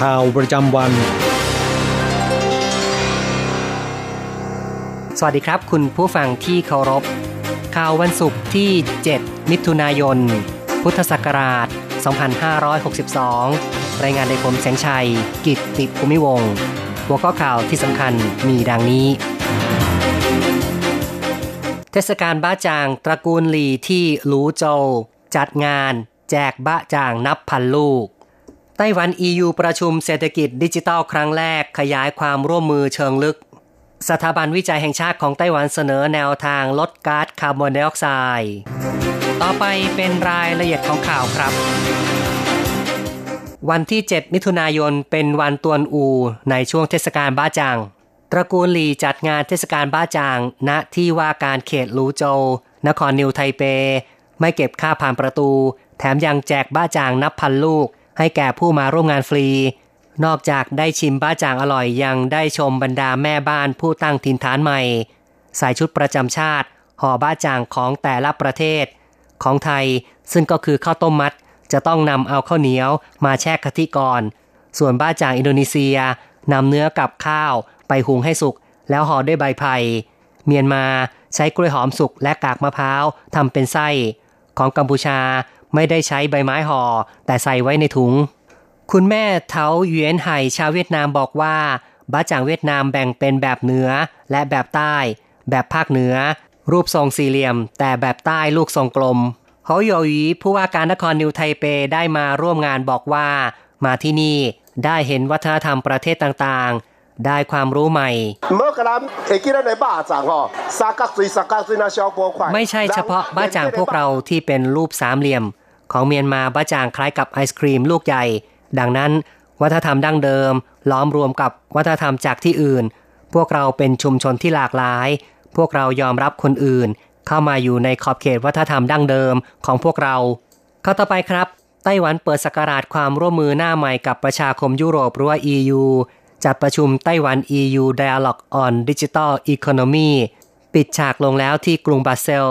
ข่าวประจำวัน สวัสดีครับ คุณผู้ฟังที่เคารพ ข่าววันศุกร์ที่ 7 มิถุนายน พุทธศักราช 2562 รายงานโดยผมแสงชัย กิตติภูมิวงหัวข้อข่าวที่สำคัญมีดังนี้ เทศกาลบ้าจางตระกูลหลีที่หลูโจวจัดงาน แจกบ้าจางนับพันลูก ไต้หวัน EU ประชุมเศรษฐกิจดิจิทัลครั้งแรกขยายความร่วมมือเชิงลึก สถาบันวิจัยแห่งชาติของไต้หวันเสนอแนวทางลดก๊าซคาร์บอนไดออกไซด์ ต่อไปเป็นรายละเอียดของข่าวครับ วันที่ 7 มิถุนายนเป็นวันตวนอูในช่วงเทศกาลบ้าจางตระกูลหลีจัดงานเทศกาลบ้าจาง ณที่ว่าการเขตลูโจวนครนิวไทเป ไม่เก็บค่าผ่านประตู แถมยังแจกบ้าจางนับพันลูก ให้แก่ผู้มาร่วมงานฟรี นอกจากได้ชิมบ้าจ่างอร่อยยังได้ชมบรรดาแม่บ้านผู้ตั้งถิ่นฐานใหม่ ใส่ชุดประจำชาติห่อบ้าจ่างของแต่ละประเทศ ของไทยซึ่งก็คือข้าวต้มมัด จะต้องนำเอาข้าวเหนียวมาแช่กะทิก่อน ส่วนบ้าจ่างอินโดนีเซียนำเนื้อกับข้าวไปหุงให้สุก แล้วห่อด้วยใบไผ่เมียนมาใช้กล้วยหอมสุกและกากมะพร้าวทำเป็นไส้ ของกัมพูชา ไม่ได้ใช้ใบไม้ห่อ แต่ใส่ไว้ในถุง คุณแม่เทาเหวียนไห่ชาวเวียดนามบอกว่าบ้าจ่างเวียดนามแบ่งเป็นแบบเหนือและแบบใต้ แบบภาคเหนือ รูปทรงสี่เหลี่ยม แต่แบบใต้ลูกทรงกลมเขาโยยีผู้ว่าการนครนิวไทเปได้มาร่วมงานบอกว่า มาที่นี่ได้เห็นวัฒนธรรมประเทศต่างๆ ได้ความรู้ใหม่ ไม่ใช่เฉพาะบ้าจางพวกเราที่เป็นรูปสามเหลี่ยม ของเมียนมาบ้าจางคล้ายกับไอศครีมลูกใหญ่ ดังนั้น วัฒนธรรมดั้งเดิม ล้อมรวมกับวัฒนธรรมจากที่อื่น พวกเราเป็นชุมชนที่หลากหลาย พวกเรายอมรับคนอื่น เข้ามาอยู่ในขอบเขตวัฒนธรรมดั้งเดิมของพวกเราข้อต่อไปครับไต้หวันเปิดสกราชความร่วมมือหน้าใหม่กับประชาคมยุโรปหรือว่า EU จัดประชุมไต้หวัน EU Dialogue on Digital Economy ปิดฉากลงแล้วที่กรุงบรัสเซล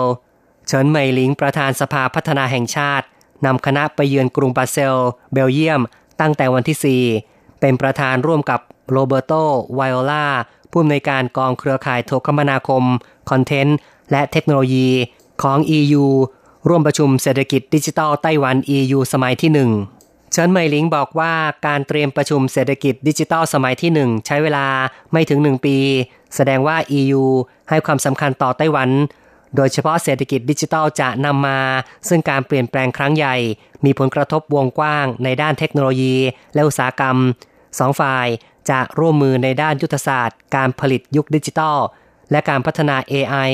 เฉินเหมยหลิงประธานสภาพัฒนาแห่งชาตินำคณะไปเยือนกรุงบรัสเซล เบลเยียม ตั้งแต่วันที่ 4 เป็นประธานร่วมกับโรเบโตไวโอลาผู้อำนวยการกองเครือข่ายโทรคมนาคม คอนเทนต์ และเทคโนโลยีของ EU ร่วมประชุมเศรษฐกิจดิจิทัลไต้หวัน EU สมัยที่ 1 เฉินเหมยหลิงบอกว่าการเตรียมประชุมเศรษฐกิจดิจิทัลสมัยที่ 1 ใช้เวลาไม่ถึง 1 ปี แสดงว่า EU ให้ความสำคัญต่อไต้หวัน โดยเฉพาะเศรษฐกิจดิจิทัลจะนำมา ซึ่งการเปลี่ยนแปลงครั้งใหญ่ มีผลกระทบวงกว้าง ในด้านเทคโนโลยี และอุตสาหกรรมสองฝ่ายจะร่วมมือในด้านยุทธศาสตร์ การผลิตยุคดิจิทัล และการพัฒนา AI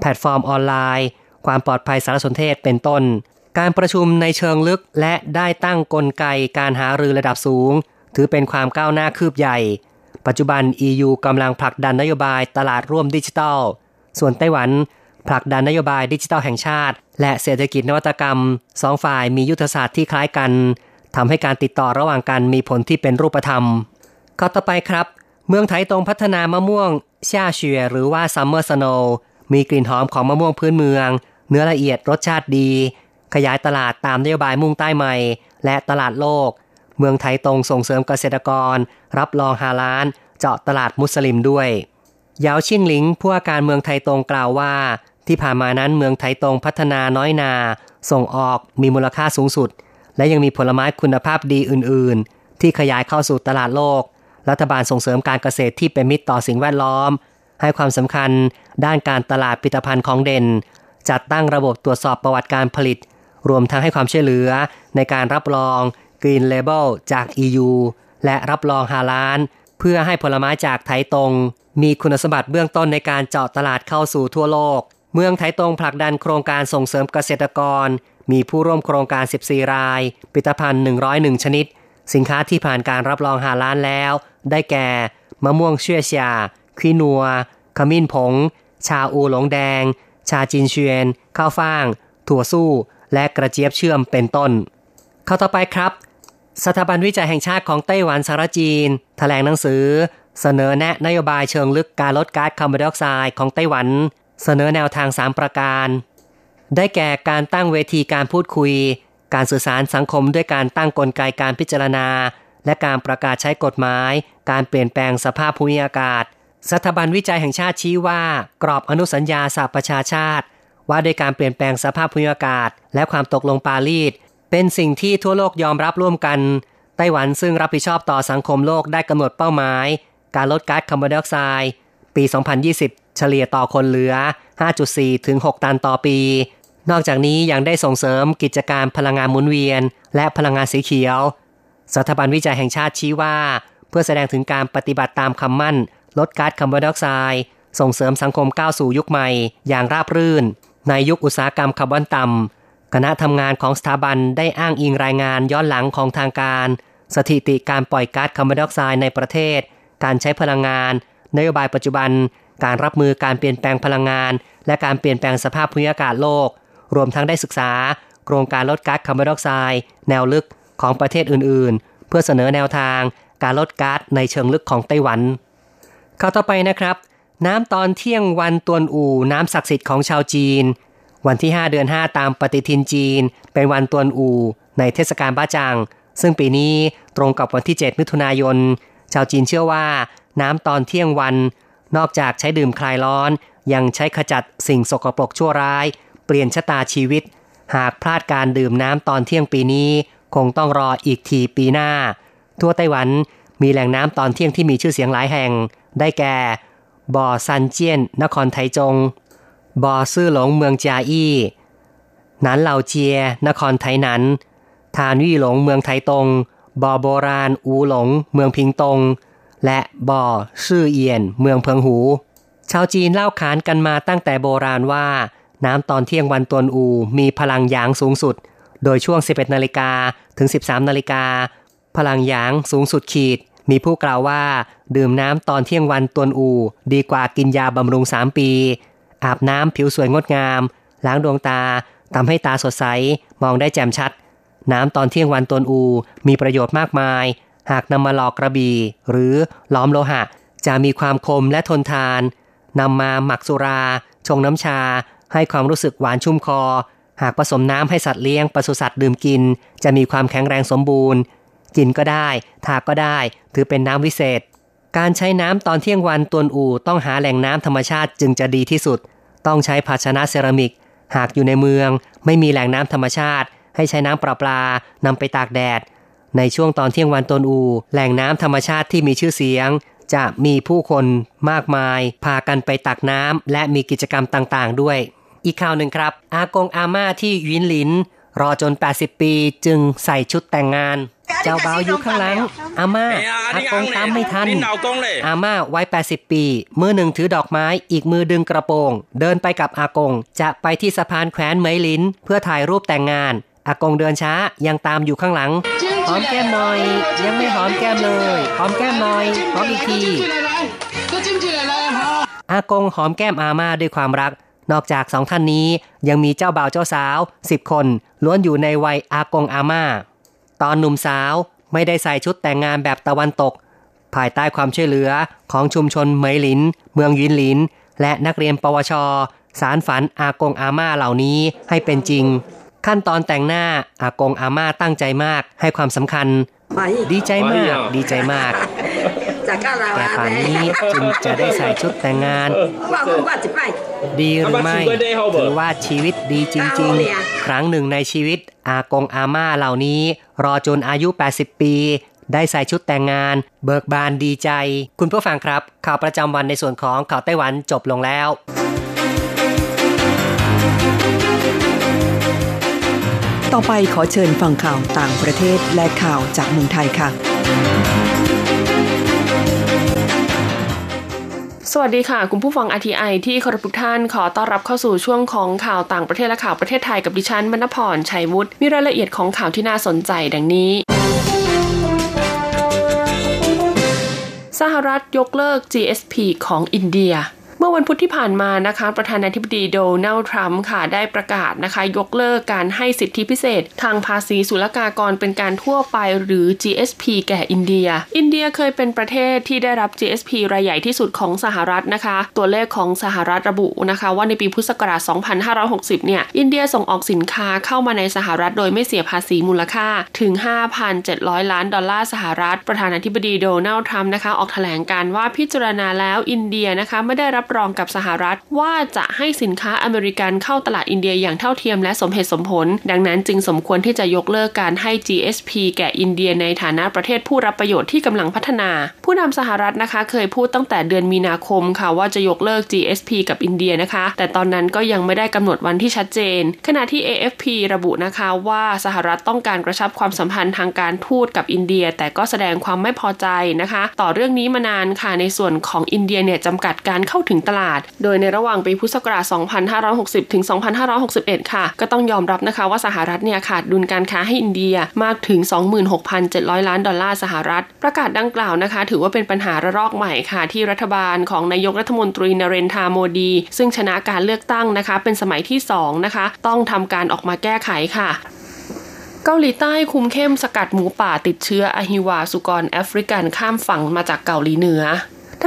แพลตฟอร์มออนไลน์ ความปลอดภัยสารสนเทศเป็นต้น การประชุมในเชิงลึกและได้ตั้งกลไกการหารือระดับสูง ถือเป็นความก้าวหน้าคืบใหญ่ ปัจจุบัน EU กำลังผลักดันนโยบายตลาดร่วมดิจิทัล ส่วนไต้หวันผลักดันนโยบายดิจิทัลแห่งชาติ และเศรษฐกิจนวัตกรรมสองฝ่ายมียุทธศาสตร์ที่คล้ายกันทำให้การติดต่อระหว่างกันมีผลที่เป็นรูปธรรมข้อต่อไปครับ เมืองไถตงพัฒนามะม่วงซย่าเสวี่ยหรือว่า Summer Snow มีกลิ่นหอมของมะม่วงพื้นเมือง เนื้อละเอียดรสชาติดี ขยายตลาดตามนโยบายมุ่งใต้ใหม่ และตลาดโลก เมืองไทยตรงส่งเสริมเกษตรกร รับรองฮาลาลเจาะตลาดมุสลิมด้วยเหราชิ่งหลิงผู้ว่าการเมืองไถตงกล่าวว่า ที่ผ่านมานั้นเมืองไทยตรงพัฒนาน้อยนา ส่งออกมีมูลค่าสูงสุด และยังมีผลไม้คุณภาพดีอื่น ๆ ที่ขยายเข้าสู่ตลาดโลก รัฐบาลส่งเสริมการเกษตรที่เป็นมิตรต่อสิ่งแวดล้อม ให้ความสำคัญด้านการตลาดผลิตภัณฑ์ของเด่น จัดตั้งระบบตรวจสอบประวัติการผลิต รวมทั้งให้ความช่วยเหลือในการรับรอง Green Label จาก EU และรับรองฮาลาน เพื่อให้ผลไม้จากไถตรง มีคุณสมบัติเบื้องต้นในการเจาะตลาดเข้าสู่ทั่วโลก เมืองไถตรงผลักดันโครงการส่งเสริมเกษตรกร มีผู้ร่วมโครงการ 14 ราย ผลิตภัณฑ์ 101 ชนิด สินค้าที่ผ่านการรับรองหาลานแล้ว ได้แก่ มะม่วงเชื่อชาคีนัว ขมิ้นผง ชาอูหลงแดง ชาจินเชียน ข้าวฟ่าง ถั่วสู้ และกระเจี๊ยบเชื่อมเป็นต้น เข้าต่อไปครับ สถาบันวิจัยแห่งชาติของไต้หวันสารจีนแถลงหนังสือ เสนอแนะนโยบายเชิงลึกการลดก๊าซคาร์บอนไดออกไซด์ของไต้หวัน เสนอแนวทาง 3 ประการ ได้แก่การตั้งเวทีการพูดคุย การสื่อสารสังคมด้วยการตั้งกลไกการพิจารณา และการประกาศใช้กฎหมาย การเปลี่ยนแปลงสภาพภูมิอากาศสถาบันวิจัยแห่งชาติชี้ว่า กรอบอนุสัญญาสหประชาชาติ ว่าด้วยการเปลี่ยนแปลงสภาพภูมิอากาศ และความตกลงปารีสเป็นสิ่งที่ทั่วโลกยอมรับร่วมกัน ไต้หวันซึ่งรับผิดชอบต่อสังคมโลกได้กำหนดเป้าหมาย การลดก๊าซคาร์บอนไดออกไซด์ปี 2020 เฉลี่ยต่อคนเหลือ 5.4 ถึง 6 ตันต่อปี นอกจากนี้ยังได้ส่งเสริมกิจการพลังงานหมุนเวียน และพลังงานสีเขียว สถาบันวิจัยแห่งชาติชี้ว่า เพื่อแสดงถึงการปฏิบัติตามคำมั่น ลดก๊าซคาร์บอนไดออกไซด์ส่งเสริมสังคมก้าวสู่ยุคใหม่อย่างราบรื่น ในยุคอุตสาหกรรมคาร์บอนต่ำคณะทำงานของสถาบันได้อ้างอิงรายงานย้อนหลังของทางการ สถิติการปล่อยก๊าซคาร์บอนไดออกไซด์ในประเทศ การใช้พลังงาน นโยบายปัจจุบัน การรับมือการเปลี่ยนแปลงพลังงาน และการเปลี่ยนแปลงสภาพภูมิอากาศโลก รวมทั้งได้ศึกษา โครงการลดก๊าซคาร์บอนไดออกไซด์แนวลึกของประเทศอื่น ๆ เพื่อเสนอแนวทางการลดก๊าซในเชิงลึกของไต้หวันข่าวต่อไปนะครับ น้ำตอนเที่ยงวันตวนอู่น้ำศักดิ์สิทธิ์ของชาวจีน วันที่ 5 เดือน 5 ตามปฏิทินจีน เป็นวันตวนอู่ในเทศกาลบ้าจัง ซึ่งปีนี้ตรงกับวันที่ 7 มิถุนายน ชาวจีนเชื่อว่า น้ำตอนเที่ยงวัน นอกจากใช้ดื่มคลายร้อน ยังใช้ขจัดสิ่งสกปรกชั่วร้าย เปลี่ยนชะตาชีวิต หากพลาดการดื่มน้ำตอนเที่ยงปีนี้ คงต้องรออีกทีปีหน้า ทั่วไต้หวันมีแหล่งน้ำตอนเที่ยงที่มีชื่อเสียงหลายแห่ง ได้แก่ บ่อซันเจียน นครไทจง บ่อซื่อหลงเมืองจาอี้หนานเหล่าเจีย นครไทหนันทานวี่หลงเมืองไทตง บ่อโบราณ อูหลง เมืองพิงตง และบ่อซื่อเอียน เมืองเพิงหู ชาวจีนเล่าขานกันมาตั้งแต่โบราณว่า น้ำตอนเที่ยงวันตวนอูมีพลังหยางสูงสุด โดยช่วง 11นาฬิกาถึง 13นาฬิกาพลังหยางสูงสุดขีด มีผู้กล่าวว่า ดื่มน้ำตอนเที่ยงวันตวนอู ดีกว่ากินยาบำรุง3ปี อาบน้ำผิวสวยงดงาม ล้างดวงตาทำให้ตาสดใส มองได้แจ่มชัด น้ำตอนเที่ยงวันตวนอู มีประโยชน์มากมาย หากนำมาหลอกกระบี่ หรือล้อมโลหะ จะมีความคมและทนทานนำมาหมักสุรา ชงน้ำชา ให้ความรู้สึกหวานชุ่มคอ หากผสมน้ำให้สัตว์เลี้ยงปศุสัตว์ดื่มกิน จะมีความแข็งแรงสมบูรณ์ กินก็ได้ ทาก็ได้ ถือเป็นน้ำวิเศษ การใช้น้ำตอนเที่ยงวันตวนอู่ต้องหาแหล่งน้ำธรรมชาติจึงจะดีที่สุด ต้องใช้ภาชนะเซรามิก หากอยู่ในเมือง ไม่มีแหล่งน้ำธรรมชาติ ให้ใช้น้ำประปลานำไปตากแดด ในช่วงตอนเที่ยงวันตนอู แหล่งน้ำธรรมชาติที่มีชื่อเสียง จะมีผู้คนมากมาย พากันไปตักน้ำและมีกิจกรรมต่างๆด้วย อีกข่าวหนึ่งครับ อากงอาม่าที่ยินหลินรอจน 80 ปีจึงใส่ชุดแต่งงาน เจ้าบ่าวอยู่ข้างหลัง อาม่าอากงตามไม่ทัน อาม่าวัย 80 ปี มือหนึ่งถือดอกไม้ อีกมือดึงกระโปรง เดินไปกับอากง จะไปที่สะพานแขวนเหมยลิน เพื่อถ่ายรูปแต่งงาน อากงเดินช้ายังตามอยู่ข้างหลัง หอมแก้มหน่อย ยังไม่หอมแก้มเลย หอมแก้มหน่อยหอมอีกทีอากงหอมแก้มอาม่าด้วยความรักนอกจากสองท่านนี้ยังมีเจ้าบ่าวเจ้าสาวสิบคน ล้วนอยู่ในวัยอากงอาม่า ตอนหนุ่มสาวไม่ได้ใส่ชุดแต่งงานแบบตะวันตก ภายใต้ความช่วยเหลือของชุมชนเหมยหลิน เมืองยินหลิน และนักเรียนปวช สารฝันอากงอาม่าเหล่านี้ให้เป็นจริง ขั้นตอนแต่งหน้าอากงอาม่าตั้งใจมากให้ความสำคัญ ดีใจมาก ดีใจมาก แต่ป่านนี้จึงจะได้ใส่ชุดแต่งงาน ดีหรือไม่ถือว่าชีวิตดีจริง ๆ ครั้งหนึ่งในชีวิต อากงอาม่าเหล่านี้ รอจนอายุ 80 ปี ได้ใส่ชุดแต่งงาน เบิกบานดีใจ คุณผู้ฟังครับ ข่าวประจำวันในส่วนของข่าวไต้หวันจบลงแล้วต่อไปขอเชิญฟังข่าวต่างประเทศและข่าวจากเมืองไทยค่ะ สวัสดีค่ะ คุณผู้ฟังอทีไอที่เคารพทุกท่านขอต้อนรับเข้าสู่ช่วงของข่าวต่างประเทศและข่าวประเทศไทยกับดิฉันมณพรชัยวุฒิมีรายละเอียดของข่าวที่น่าสนใจดังนี้สหรัฐยกเลิก GSP ของอินเดีย มื่อวันพุธที่ผ่านมานะคะประธานาธิบดีโดนัลด์ทรัมป์ค่ะได้ประกาศนะคะ ยกเลิกการให้สิทธิพิเศษ ทางภาษีศุลกากรเป็นการทั่วไปหรือ GSP แก่อินเดีย อินเดียเคยเป็นประเทศที่ได้รับ GSP รายใหญ่ที่สุดของสหรัฐนะคะ ตัวเลขของสหรัฐระบุนะคะ ว่าในปีพุทธศักราช 2560 เนี่ย อินเดียส่งออกสินค้าเข้ามาในสหรัฐโดยไม่เสียภาษีมูลค่าถึง 5,700 ล้านดอลลาร์สหรัฐ ประธานาธิบดีโดนัลด์ทรัมป์นะคะ ออกแถลงการณ์ว่าพิจารณาแล้วอินเดียนะคะไม่ได้รับรองกับสหรัฐ ว่าจะให้สินค้าอเมริกันเข้าตลาดอินเดียอย่างเท่าเทียมและสมเหตุสมผล ดังนั้นจึงสมควรที่จะยกเลิกการให้ GSP แก่อินเดียในฐานะประเทศผู้รับประโยชน์ที่กำลังพัฒนา ผู้นำสหรัฐนะคะ เคยพูดตั้งแต่เดือนมีนาคมค่ะว่าจะยกเลิก GSP กับอินเดียนะคะ แต่ตอนนั้นก็ยังไม่ได้กำหนดวันที่ชัดเจน ขณะที่ AFP ระบุนะคะว่าสหรัฐต้องการกระชับความสัมพันธ์ทางการทูตกับอินเดีย แต่ก็แสดงความไม่พอใจนะคะ ต่อเรื่องนี้มานานค่ะในส่วนของอินเดียเนี่ยจำกัดการเข้าถึงตลาด โดยในระหว่างปีพุทธศักราช 2560 ถึง 2561 ค่ะ ก็ต้องยอมรับนะคะว่าสหรัฐเนี่ยขาดดุลการค้าให้อินเดียมากถึง 26,700 ล้านดอลลาร์สหรัฐ ประกาศดังกล่าวนะคะ ถือว่าเป็นปัญหาระลอกใหม่ค่ะ ที่รัฐบาลของนายกรัฐมนตรีนเรนทาโมดี ซึ่งชนะการเลือกตั้งนะคะ เป็นสมัยที่ 2 นะคะ ต้องทำการออกมาแก้ไขค่ะเกาหลีใต้คุมเข้มสกัดหมูป่าติดเชื้ออหิวาสุกรแอฟริกันข้ามฝั่งมาจากเกาหลีเหนือ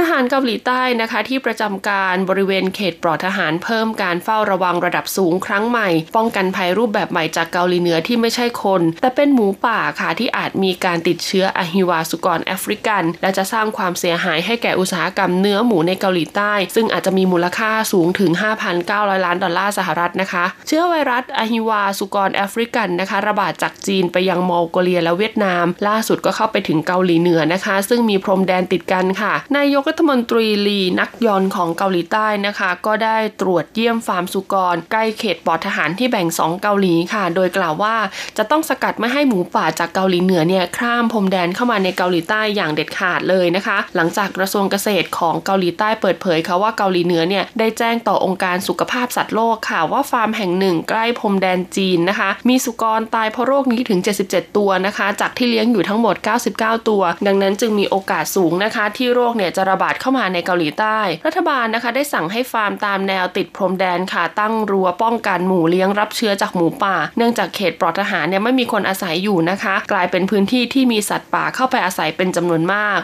ทหารเกาหลีใต้นะคะที่ประจำการบริเวณเขตปลอดทหารเพิ่มการเฝ้าระวังระดับสูงครั้งใหม่ ป้องกันภัยรูปแบบใหม่จากเกาหลีเหนือที่ไม่ใช่คน แต่เป็นหมูป่าค่ะที่อาจมีการติดเชื้ออหิวาสุกรแอฟริกัน และจะสร้างความเสียหายให้แก่อุตสาหกรรมเนื้อหมูในเกาหลีใต้ ซึ่งอาจจะมีมูลค่าสูงถึง 5,900 ล้านดอลลาร์สหรัฐนะคะ เชื้อไวรัสอหิวาสุกรแอฟริกันนะคะ ระบาดจากจีนไปยังมองโกเลียและเวียดนาม ล่าสุดก็เข้าไปถึงเกาหลีเหนือนะคะ ซึ่งมีพรมแดนติดกันค่ะนายกรัฐมนตรีลีนักยอนของเกาหลีใต้นะคะ ก็ได้ตรวจเยี่ยมฟาร์มสุกร ใกล้เขตปลอดทหารที่แบ่ง 2 เกาหลีค่ะ โดยกล่าวว่าจะต้องสกัดไม่ให้หมูป่าจากเกาหลีเหนือเนี่ยข้ามพรมแดนเข้ามาในเกาหลีใต้อย่างเด็ดขาดเลยนะคะ หลังจากกระทรวงเกษตรของเกาหลีใต้เปิดเผยค่ะว่าเกาหลีเหนือเนี่ยได้แจ้งต่อองค์การสุขภาพสัตว์โลกค่ะว่าฟาร์มแห่งหนึ่งใกล้พรมแดนจีนนะคะ มีสุกรตายเพราะโรคนี้ถึง 77 ตัวนะคะ จากที่เลี้ยงอยู่ทั้งหมด 99 ตัว ดังนั้นจึงมีโอกาสสูงนะคะ ที่โรคเนี่ยจะระบาดเข้ามาในเกาหลีใต้ รัฐบาลนะคะได้สั่งให้ฟาร์มตามแนวติดพรมแดนค่ะตั้งรั้วป้องกันหมูเลี้ยงรับเชื้อจากหมูป่า เนื่องจากเขตปลอดทหารเนี่ยไม่มีคนอาศัยอยู่นะคะ กลายเป็นพื้นที่ที่มีสัตว์ป่าเข้าไปอาศัยเป็นจำนวนมาก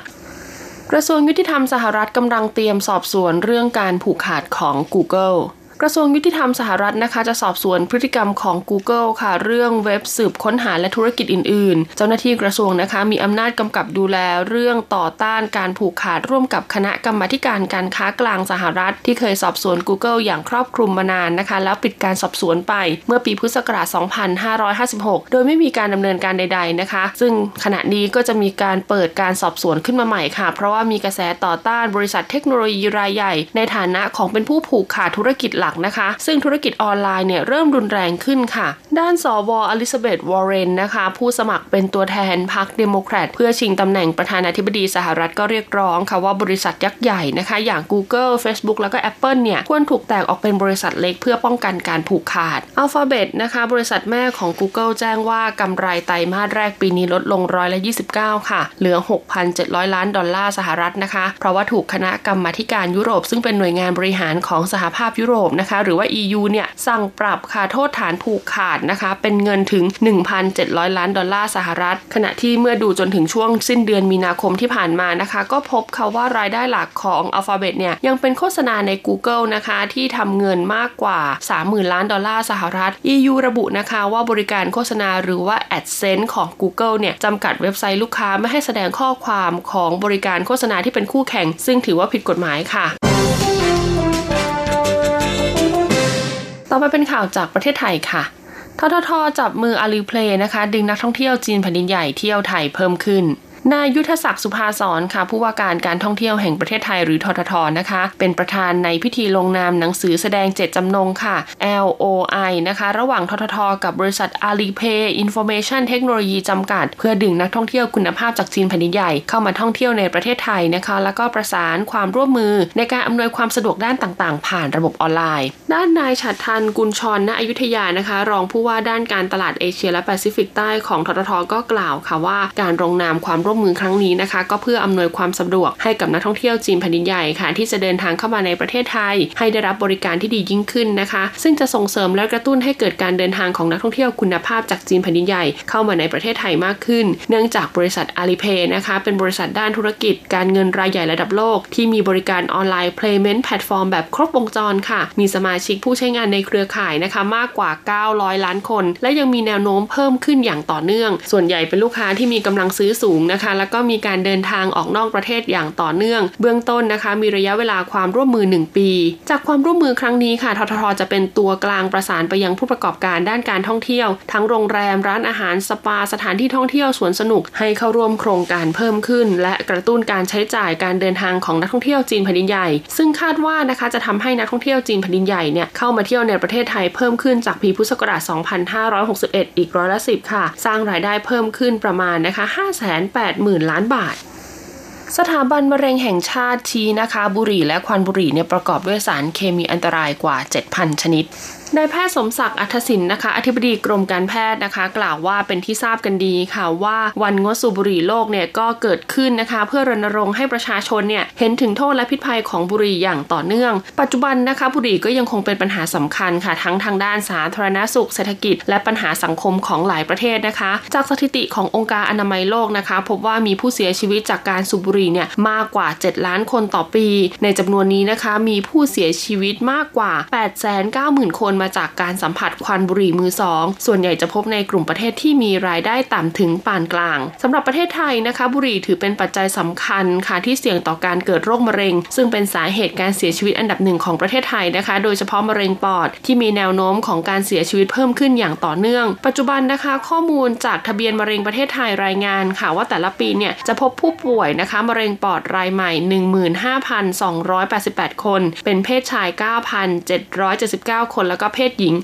กระทรวงยุติธรรมสหรัฐกำลังเตรียมสอบสวนเรื่องการผูกขาดของ Google กระทรวงยุติธรรมสหรัฐนะคะ จะสอบสวนพฤติกรรมของ Google ค่ะ เรื่องเว็บสืบค้นหาและธุรกิจอื่น ๆ เจ้าหน้าที่กระทรวงนะคะ มีอำนาจกำกับดูแลเรื่องต่อต้านการผูกขาดร่วมกับคณะกรรมการการค้ากลางสหรัฐ ที่เคยสอบสวน Google อย่างครอบคลุมมานานนะคะ แล้วปิดการสอบสวนไปเมื่อปีพุทธศักราช 2556 โดยไม่มีการดำเนินการใด ๆนะคะ ซึ่งขณะนี้ก็จะมีการเปิดการสอบสวนขึ้นมาใหม่ค่ะ เพราะว่ามีกระแสต่อต้านบริษัทเทคโนโลยีรายใหญ่ ในฐานะของเป็นผู้ผูกขาดธุรกิจหลักนะคะ ซึ่งธุรกิจออนไลน์เนี่ยเริ่มรุนแรงขึ้นค่ะ ด้าน ส.ว. เอลิซาเบธวอร์เรนนะคะ ผู้สมัครเป็นตัวแทนพรรคเดโมแครตเพื่อชิงตำแหน่งประธานาธิบดีสหรัฐก็เรียกร้องค่ะว่าบริษัทยักษ์ใหญ่นะคะ อย่าง Google Facebook แล้วก็ Apple เนี่ยควรถูกแตกออกเป็นบริษัทเล็กเพื่อป้องกันการผูกขาด Alphabet นะคะ บริษัทแม่ของ Google แจ้งว่ากำไรไตรมาสแรกปีนี้ลดลงร้อยละ29 ค่ะ เหลือ 6,700 ล้านดอลลาร์สหรัฐนะคะ เพราะว่าถูกคณะกรรมาการยุโรปซึ่งเป็นหน่วยงานบริหารของสหภาพยุโรปนะคะ หรือว่า EU เนี่ยสั่งปรับค่ะโทษฐานผูกขาดนะคะ เป็นเงินถึง 1,700 ล้านดอลลาร์สหรัฐ ขณะที่เมื่อดูจนถึงช่วงสิ้นเดือนมีนาคมที่ผ่านมานะคะ ก็พบค่ะว่ารายได้หลักของ Alphabet เนี่ยยังเป็นโฆษณาใน Google นะคะที่ทำเงินมากกว่า 30,000 ล้านดอลลาร์สหรัฐ EU ระบุนะคะว่าบริการโฆษณาหรือว่า AdSense ของ Google เนี่ยจำกัดเว็บไซต์ลูกค้าไม่ให้แสดงข้อความของบริการโฆษณาที่เป็นคู่แข่ง ซึ่งถือว่าผิดกฎหมายค่ะ ต่อไปเป็นข่าวจากประเทศไทยค่ะทททจับมือ Alipay นะคะ ดึงนักท่องเที่ยวจีนแผ่นดินใหญ่เที่ยวไทยเพิ่มขึ้น นายยุทธศักดิ์สุภาสอนค่ะผู้ว่าการการท่องเที่ยวแห่งประเทศไทยหรือทททนะคะ เป็นประธานในพิธีลงนามหนังสือแสดงเจตจำนงค่ะ LOI นะคะ ระหว่างทททกับบริษัท Alipay Information Technology จำกัด เพื่อดึงนักท่องเที่ยวคุณภาพจากจีนแผ่นดินใหญ่เข้ามาท่องเที่ยวในประเทศไทยนะคะ แล้วก็ประสานความร่วมมือในการอำนวยความสะดวกด้านต่างๆ ผ่านระบบออนไลน์ ด้านนายฉัททันต์ กุญชรณอยุธยานะคะ รองผู้ว่าด้านการตลาดเอเชียและแปซิฟิกใต้ของทททก็กล่าวค่ะว่า การลงนามความร่วมมือครั้งนี้นะคะ ก็เพื่ออำนวยความสะดวกให้กับนักท่องเที่ยวจีนแผ่นดินใหญ่ค่ะ ที่จะเดินทางเข้ามาในประเทศไทย ให้ได้รับบริการที่ดียิ่งขึ้นนะคะ ซึ่งจะส่งเสริมและกระตุ้นให้เกิดการเดินทางของนักท่องเที่ยวคุณภาพจากจีนแผ่นดินใหญ่เข้ามาในประเทศไทยมากขึ้น เนื่องจากบริษัท Alipay นะคะ เป็นบริษัทด้านธุรกิจ การเงินรายใหญ่ระดับโลก ที่มีบริการออนไลน์ payment platform แบบครบวงจรค่ะ มีสมาชิกผู้ใช้งานในเครือข่ายนะคะมากกว่า 900 ล้านคน และยังมีแนวโน้มเพิ่มขึ้นอย่างต่อเนื่อง ส่วนใหญ่เป็นลูกค้าที่มีกำลังซื้อสูงนะคะแล้วก็มีการเดินทางออกนอกประเทศอย่างต่อเนื่อง เบื้องต้นนะคะ มีระยะเวลาความร่วมมือ 1 ปี จากความร่วมมือครั้งนี้ค่ะทททจะเป็นตัวกลางประสานไปยังผู้ประกอบการด้านการท่องเที่ยว ทั้งโรงแรมร้านอาหารสปาสถานที่ท่องเที่ยวสวนสนุกให้เข้าร่วมโครงการเพิ่มขึ้น และกระตุ้นการใช้จ่ายการเดินทางของนักท่องเที่ยวจีนแผ่นดินใหญ่ ซึ่งคาดว่านะคะจะทำให้นักท่องเที่ยวจีนแผ่นดินใหญ่เนี่ยเข้ามาเที่ยวในประเทศไทยเพิ่มขึ้นจากปีพุทธศักราช 2561 อีกร้อยละ10 ค่ะ สร้างรายได้เพิ่มขึ้นประมาณนะคะ80,000 ล้านบาท สถาบันมะเร็งแห่งชาติชี้นะคะ บุหรี่และควันบุหรี่เนี่ยประกอบด้วยสารเคมีอันตรายกว่า 7,000 ชนิด นายแพทย์สมศักดิ์อัธสินนะคะ อธิบดีกรมการแพทย์นะคะ กล่าวว่าเป็นที่ทราบกันดีค่ะว่าวันงดสูบบุหรี่โลกเนี่ยก็เกิดขึ้นนะคะ เพื่อรณรงค์ให้ประชาชนเนี่ยเห็นถึงโทษและพิษภัยของบุหรี่อย่างต่อเนื่อง ปัจจุบันนะคะบุหรี่ก็ยังคงเป็นปัญหาสำคัญค่ะ ทั้งทางด้านสาธารณสุขเศรษฐกิจ และปัญหาสังคมของหลายประเทศนะคะ จากสถิติขององค์การอนามัยโลกนะคะ พบว่ามีผู้เสียชีวิตจากการสูบบุหรี่เนี่ยมากกว่า 7 ล้านคนต่อปี ในจำนวนนี้นะคะมีผู้เสียชีวิตมากกว่า 890,000 คนมาจากการสัมผัสควันบุหรี่มือสองส่วนใหญ่จะพบในกลุ่มประเทศที่มีรายได้ต่ำถึงปานกลางสำหรับประเทศไทยนะคะ บุหรี่ถือเป็นปัจจัยสำคัญค่ะที่เสี่ยงต่อการเกิดโรคมะเร็ง ซึ่งเป็นสาเหตุการเสียชีวิตอันดับหนึ่งของประเทศไทยนะคะ โดยเฉพาะมะเร็งปอดที่มีแนวโน้มของการเสียชีวิตเพิ่มขึ้นอย่างต่อเนื่อง ปัจจุบันนะคะ ข้อมูลจากทะเบียนมะเร็งประเทศไทยรายงานค่ะว่าแต่ละปีเนี่ยจะพบผู้ป่วยนะคะมะเร็งปอดรายใหม่ 15,288 คน เป็นเพศชาย 9,779 คนแล้วก็เพศหญิง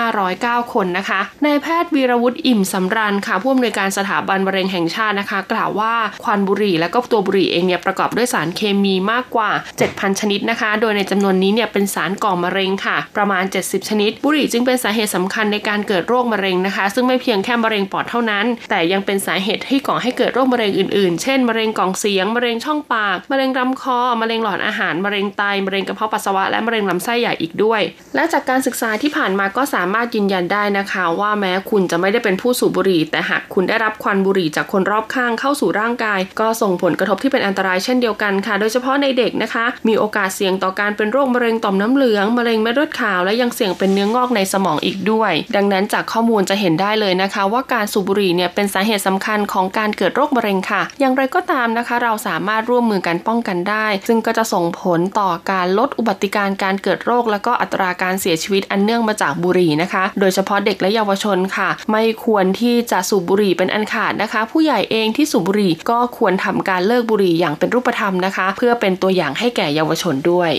5,509 คนนะคะนายแพทย์วีรวุฒิอิ่มสำราญค่ะผู้อำนวยการสถาบันมะเร็งแห่งชาตินะคะ กล่าวว่าควันบุหรี่และก็ตัวบุหรี่เองเนี่ยประกอบด้วยสารเคมีมากกว่า 7,000 ชนิดนะคะ โดยในจำนวนนี้เนี่ยเป็นสารก่อมะเร็งค่ะ ประมาณ 70 ชนิด บุหรี่จึงเป็นสาเหตุสำคัญในการเกิดโรคมะเร็งนะคะ ซึ่งไม่เพียงแค่มะเร็งปอดเท่านั้น แต่ยังเป็นสาเหตุที่ก่อให้เกิดโรคมะเร็งอื่นๆ เช่น มะเร็งกล่องเสียง มะเร็งช่องปาก มะเร็งลำคอ มะเร็งหลอดอาหาร มะเร็งไต มะเร็งกระเพาะปัสสาวะ และมะเร็งลำไส้ใหญ่อีกด้วย และจากการศึกษาที่ผ่านมาก็สามารถยืนยันได้นะคะ ว่าแม้คุณจะไม่ได้เป็นผู้สูบบุหรี่ แต่หากคุณได้รับควันบุหรี่จากคนรอบข้างเข้าสู่ร่างกาย ก็ส่งผลกระทบที่เป็นอันตรายเช่นเดียวกันค่ะ โดยเฉพาะในเด็กนะคะ มีโอกาสเสี่ยงต่อการเป็นโรคมะเร็งต่อมน้ำเหลืองมะเร็งเม็ดเลือดขาวและยังเสี่ยงเป็นเนื้องอกในสมองอีกด้วย ดังนั้นจากข้อมูลจะเห็นได้เลยนะคะ ว่าการสูบบุหรี่เนี่ยเป็นสาเหตุสำคัญของการเกิดโรคมะเร็งค่ะ อย่างไรก็ตามนะคะ เราสามารถร่วมมือกันป้องกันได้ ซึ่งก็จะส่งผลต่อการลดอุบัติการการเกิดโรค และก็อัตราการเสียชีวิตอันเนื่องมาจากบุหรี่นะคะ โดยเฉพาะเด็กและเยาวชนค่ะ ไม่ควรที่จะสูบบุหรี่เป็นอันขาดนะคะ ผู้ใหญ่เองที่สูบบุหรี่ก็ควรทำการเลิกบุหรี่อย่างเป็นรูปธรรมนะคะ เพื่อเป็นตัวอย่างให้แก่เยาวชนด้วย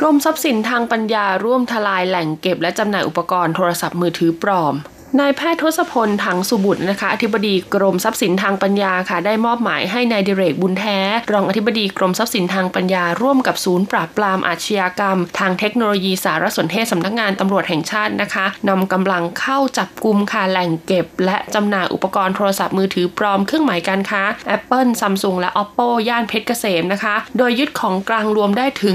กรมทรัพย์สินทางปัญญาร่วมทลายแหล่งเก็บและจำหน่ายอุปกรณ์โทรศัพท์มือถือปลอม นายแพทย์ทศพลถังสุบุตรนะคะอธิบดีกรมทรัพย์สินทางปัญญาค่ะ ได้มอบหมายให้นายดิเรกบุญแท้ รองอธิบดีกรมทรัพย์สินทางปัญญาร่วมกับศูนย์ปราบปรามอาชญากรรม ทางเทคโนโลยีสารสนเทศสำนักงานตำรวจแห่งชาตินะคะนำกำลังเข้าจับกลุ่มค่ะแหล่งเก็บ และจำหน่ายอุปกรณ์โทรศัพท์มือถือปลอมเครื่องหมายการค้า Apple Samsung และ Oppo ย่านเพชรเกษมนะคะ โดยยึดของกลางรวมได้ถึง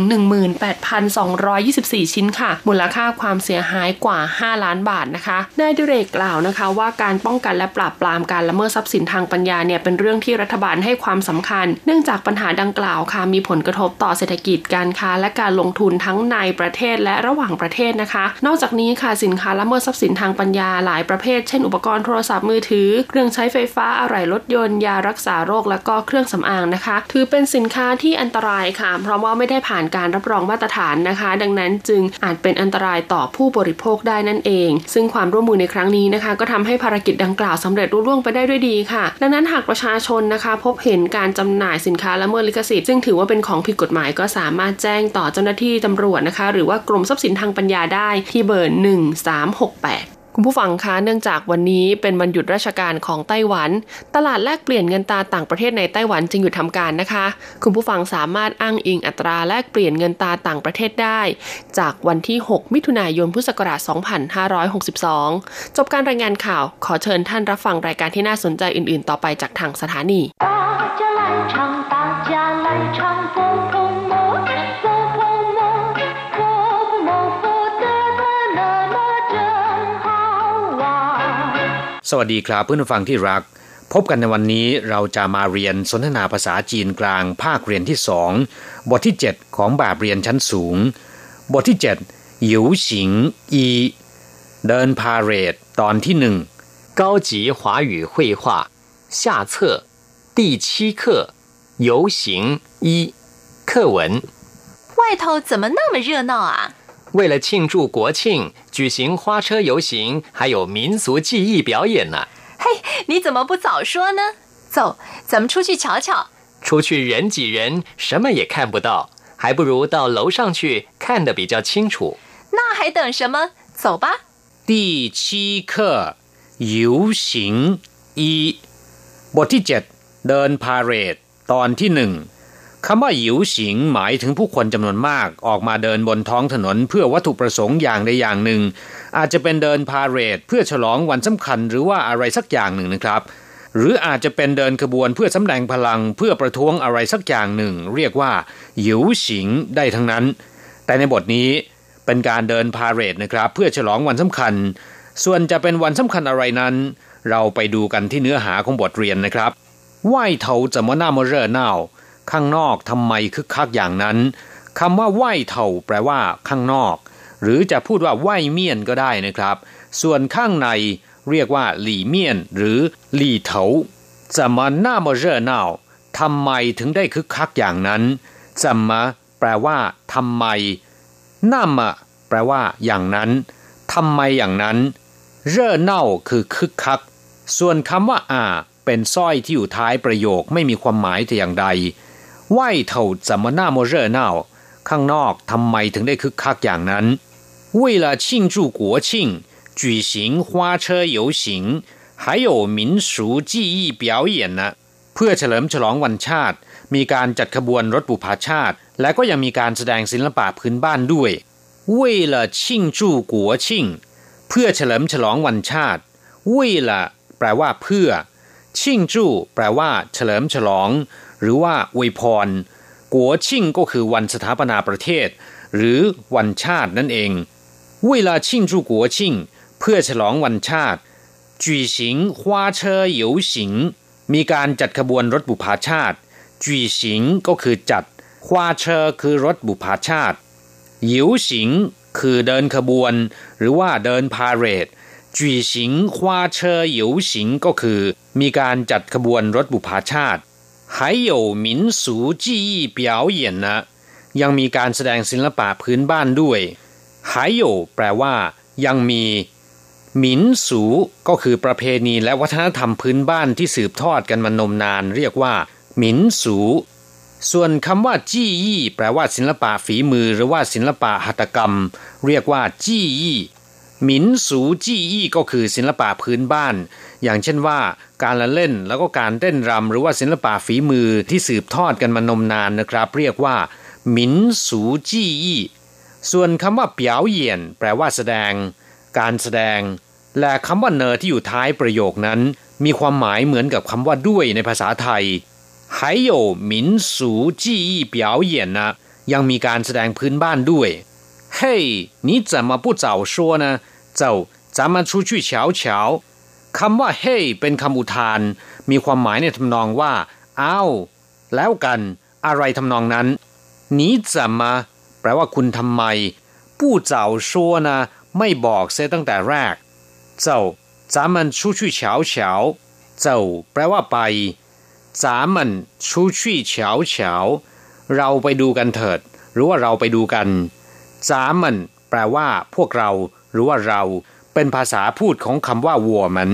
18,224 ชิ้นค่ะ มูลค่าความเสียหายกว่า 5 ล้านบาทนะคะนายดิเรกกล่าวนะคะ ว่าการป้องกันและปราบปรามการละเมิดทรัพย์สินทางปัญญาเนี่ยเป็นเรื่องที่รัฐบาลให้ความสำคัญ เนื่องจากปัญหาดังกล่าวค่ะมีผลกระทบต่อเศรษฐกิจการค้า และการลงทุนทั้งในประเทศและระหว่างประเทศนะคะ นอกจากนี้ค่ะสินค้าละเมิดทรัพย์สินทางปัญญาหลายประเภท เช่น อุปกรณ์โทรศัพท์มือถือ เครื่องใช้ไฟฟ้าอะไหล่รถยนต์ยารักษาโรค และก็เครื่องสำอางนะคะ ถือเป็นสินค้าที่อันตรายค่ะ เพราะว่าไม่ได้ผ่านการรับรองมาตรฐานนะคะ ดังนั้นจึงอาจเป็นอันตรายต่อผู้บริโภคได้นั่นเอง ซึ่งความร่วมมือในครั้งนี้นี้นะคะก็ทำให้ภารกิจดังกล่าวสำเร็จรุ่ร่วงไปได้ด้วยดีค่ะ ดังนั้นหากประชาชนนะคะ พบเห็นการจำหน่ายสินค้าละเมิดลิขสิทธิ์ซึ่งถือว่าเป็นของผิดกฎหมายก็สามารถแจ้งต่อเจ้าหน้าที่ตำรวจนะคะ หรือว่ากรมทรัพย์สินทางปัญญาได้ที่เบอร์ 1368 คุณผู้ฟังคะเนื่องจากวันนี้เป็นวันหยุดราชการของไต้หวัน ตลาดแลกเปลี่ยนเงินตาต่างประเทศในไต้หวันจึงหยุดทำการนะคะ คุณผู้ฟังสามารถอ้างอิงอัตราแลกเปลี่ยนเงินตาต่างประเทศได้ จากวันที่ 6 มิถุนายนพุทธศักราช 2562 จบการรายงานข่าวขอเชิญท่านรับฟังรายการที่น่าสนใจอื่น ๆ ต่อไปจากทางสถานี สวัสดีครับเพื่อนฟังที่รัก พบกันในวันนี้เราจะมาเรียนสนทนาภาษาจีนกลางภาคเรียนที่สองบทที่ 7 ของแบบเรียนชั้นสูง บทที่7หยิวสิงอีเดินพาเรดตอนที่หนึ่ง高级华语绘画下册第七课游行一课文外头怎么那么热闹啊？ 为了庆祝国庆，举行花车游行，还有民俗技艺表演呢。嘿，你怎么不早说呢？走，咱们出去瞧瞧。出去人挤人，什么也看不到，还不如到楼上去看得比较清楚。那还等什么？走吧。第七课游行一บทที่เจ็ดเดินพาเหรดตอนที่หนึ่ง คำว่าหิวสิงหมายถึงผู้คนจำนวนมากออกมาเดินบนท้องถนนเพื่อวัตถุประสงค์อย่างใดอย่างหนึ่ง อาจจะเป็นเดินพาเหรดเพื่อฉลองวันสำคัญหรือว่าอะไรสักอย่างหนึ่งนะครับ หรืออาจจะเป็นเดินขบวนเพื่อสำแดงพลังเพื่อประท้วงอะไรสักอย่างหนึ่ง เรียกว่าหยิวสิงได้ทั้งนั้น แต่ในบทนี้เป็นการเดินพาเหรดนะครับ เพื่อฉลองวันสำคัญ ส่วนจะเป็นวันสำคัญอะไรนั้น เราไปดูกันที่เนื้อหาของบทเรียนนะครับไหวเถาจะมาหน้ามาเร่อเน่า ข้างนอกทำไมคึกคักอย่างนั้นคำว่าไหวเถ่าแปลว่าข้างนอก หรือจะพูดว่าไหวเมียนก็ได้นะครับ ส่วนข้างในเรียกว่าหลี่เมียน หรือหลี่เถาจะมาหน้ามาเร่อเน่าทำไมถึงได้คึกคักอย่างนั้นจะมาแปลว่าทำไมหน้ามะแปลว่า อย่างนั้นทำไมอย่างนั้น เร่อเน่าคือคึกคัก ส่วนคำว่า อ่า เป็นสร้อยที่อยู่ท้ายประโยคไม่มีความหมายแต่อย่างใด 外头怎么那么热闹ข้างนอกทำไมถึงได้คึกคักอย่างนั้น为了庆祝国庆举行花车游行还有民俗技艺表演呢เพื่อเฉลิมฉลองวันชาติ มีการจัดขบวนรถบุพชาติ และก็ยังมีการแสดงศิลปะพื้นบ้านด้วย为了庆祝国庆เพื่อเฉลิมฉลองวันชาติ为了แปลว่าเพื่อชิงจูแปลว่า เฉลิมฉลอง หรือว่าอวยพรกัวชิ่งก็คือวันสถาปนาประเทศ หรือวันชาตินั่นเองเวลาชิงจูกัวชิ่งเพื่อฉลองวันชาติจุยสิงฮวาเชยหยวสิงมีการจัดขบวนรถบุพาชาติจุยสิงก็คือจัดฮวาเชอคือรถบุพาชาติหยิวสิงคือเดินขบวน หรือว่าเดินพาเรดจุยสิงฮวาเชยหยวสิงก็คือ มีการจัดขบวนรถบุพาชาติ 还有民俗技艺表演นะยังมีการแสดงศิลปะพื้นบ้านด้วย还有แปลว่า ยังมีหมินสูก็คือประเพณีและวัฒนธรรมพื้นบ้านที่สืบทอดกันมานมนาน เรียกว่าหมินสูส่วนคำว่าจี้ยี่แปลว่าศิลปะฝีมือหรือว่าศิลปะหัตถกรรม เรียกว่าจี้ยี่ หมินสูจี้ยี่ก็คือศิลปะพื้นบ้าน อย่างเช่นว่า การละเล่นแล้วก็การเต้นรำหรือว่าศิลปะฝีมือที่สืบทอดกันมานมนานนะครับ เรียกว่าหมินสูจี้ยี่ส่วนคำว่าเปียวเหยียนแปลว่าแสดง การแสดง และคำว่าเนอที่อยู่ท้ายประโยคนั้น มีความหมายเหมือนกับคำว่าด้วยในภาษาไทย还有民俗技艺表演นะยังมีการแสดงพื้นบ้านด้วย 嘿，你怎么不早说呢？走，咱们出去瞧瞧。คำว่าเฮ้เป็นคำอุทาน มีความหมายในทำนองว่า อ้าว แล้วกัน อะไรทำนองนั้น你怎么แปลว่าคุณทำไม不早说呢ไม่บอกเสียตั้งแต่แรก走咱们出去瞧瞧走แปลว่าไป咱们出去瞧瞧เราไปดูกันเถิด หรือว่าเราไปดูกัน จามันแปลว่า พวกเราหรือว่าเรา เป็นภาษาพูดของคำว่าวัวเหมือน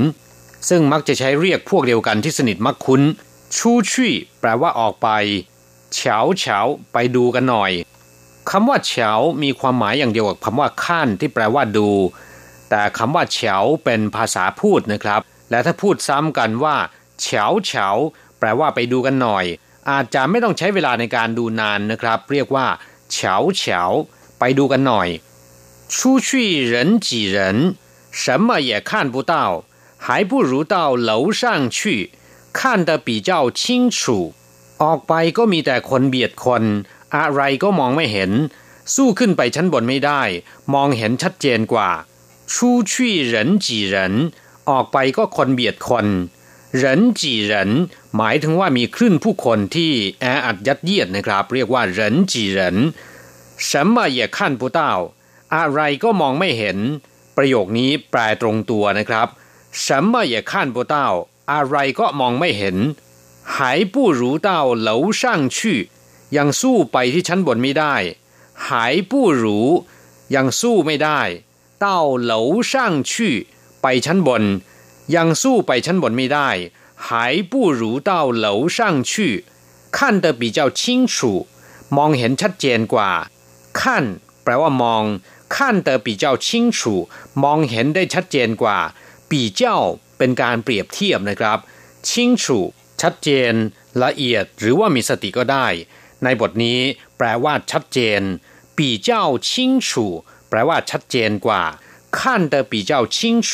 ซึ่งมักจะใช้เรียกพวกเดียวกันที่สนิทมักคุ้น ชูชี่ แปลว่าออกไปเฉาเฉาไปดูกันหน่อยคำว่าเฉามีความหมายอย่างเดียวกับคำว่าขั้นที่แปลว่าดู แต่คำว่าเฉาเป็นภาษาพูดนะครับ และถ้าพูดซ้ำกันว่าเฉาเฉาแปลว่าไปดูกันหน่อย อาจจะไม่ต้องใช้เวลาในการดูนานนะครับ เรียกว่าเฉาเฉา ไปดูกันหน่อย出去人挤人什么也看不到还不如到楼上去看得比较清楚ออกไปก็มีแต่คนเบียดคนอะไรก็มองไม่เห็น สู้ขึ้นไปชั้นบนไม่ได้ มองเห็นชัดเจนกว่าชูชี่เหรินจีเหรินออกไปก็คนเบียดคนเหรินจีเหรินหมายถึงว่ามีคลื่นผู้คนที่แออัดยัดเยียดนะครับ เรียกว่าเหรินจีเหริน 什么也看不到อะไรก็มองไม่เห็น ประโยคนี้แปลตรงตัวนะครับ什么也看不到อะไรก็มองไม่เห็น还不如到楼上去ยังสู้ไปที่ชั้นบนไม่ได้หายผู้รู้ยังสู้ไม่ได้เต้าเหลาช่างชื่อไปชั้นบน ยังสู้ไปชั้นบนไม่ได้หายผู้รู้เต้าเหลาช่างชื่อ看得比较清楚มองเห็นชัดเจนกว่า ขั้นแปลว่ามองขั้นแต่ปีเจ้าชิงฉูมองเห็นได้ชัดเจนกว่า ปีเจ้าเป็นการเปรียบเทียบนะครับ ชิงฉูชัดเจน ละเอียดหรือว่ามีสติก็ได้ในบทนี้แปลว่าชัดเจนปีเจ้าชิงฉูแปลว่าชัดเจนกว่า看得比较清楚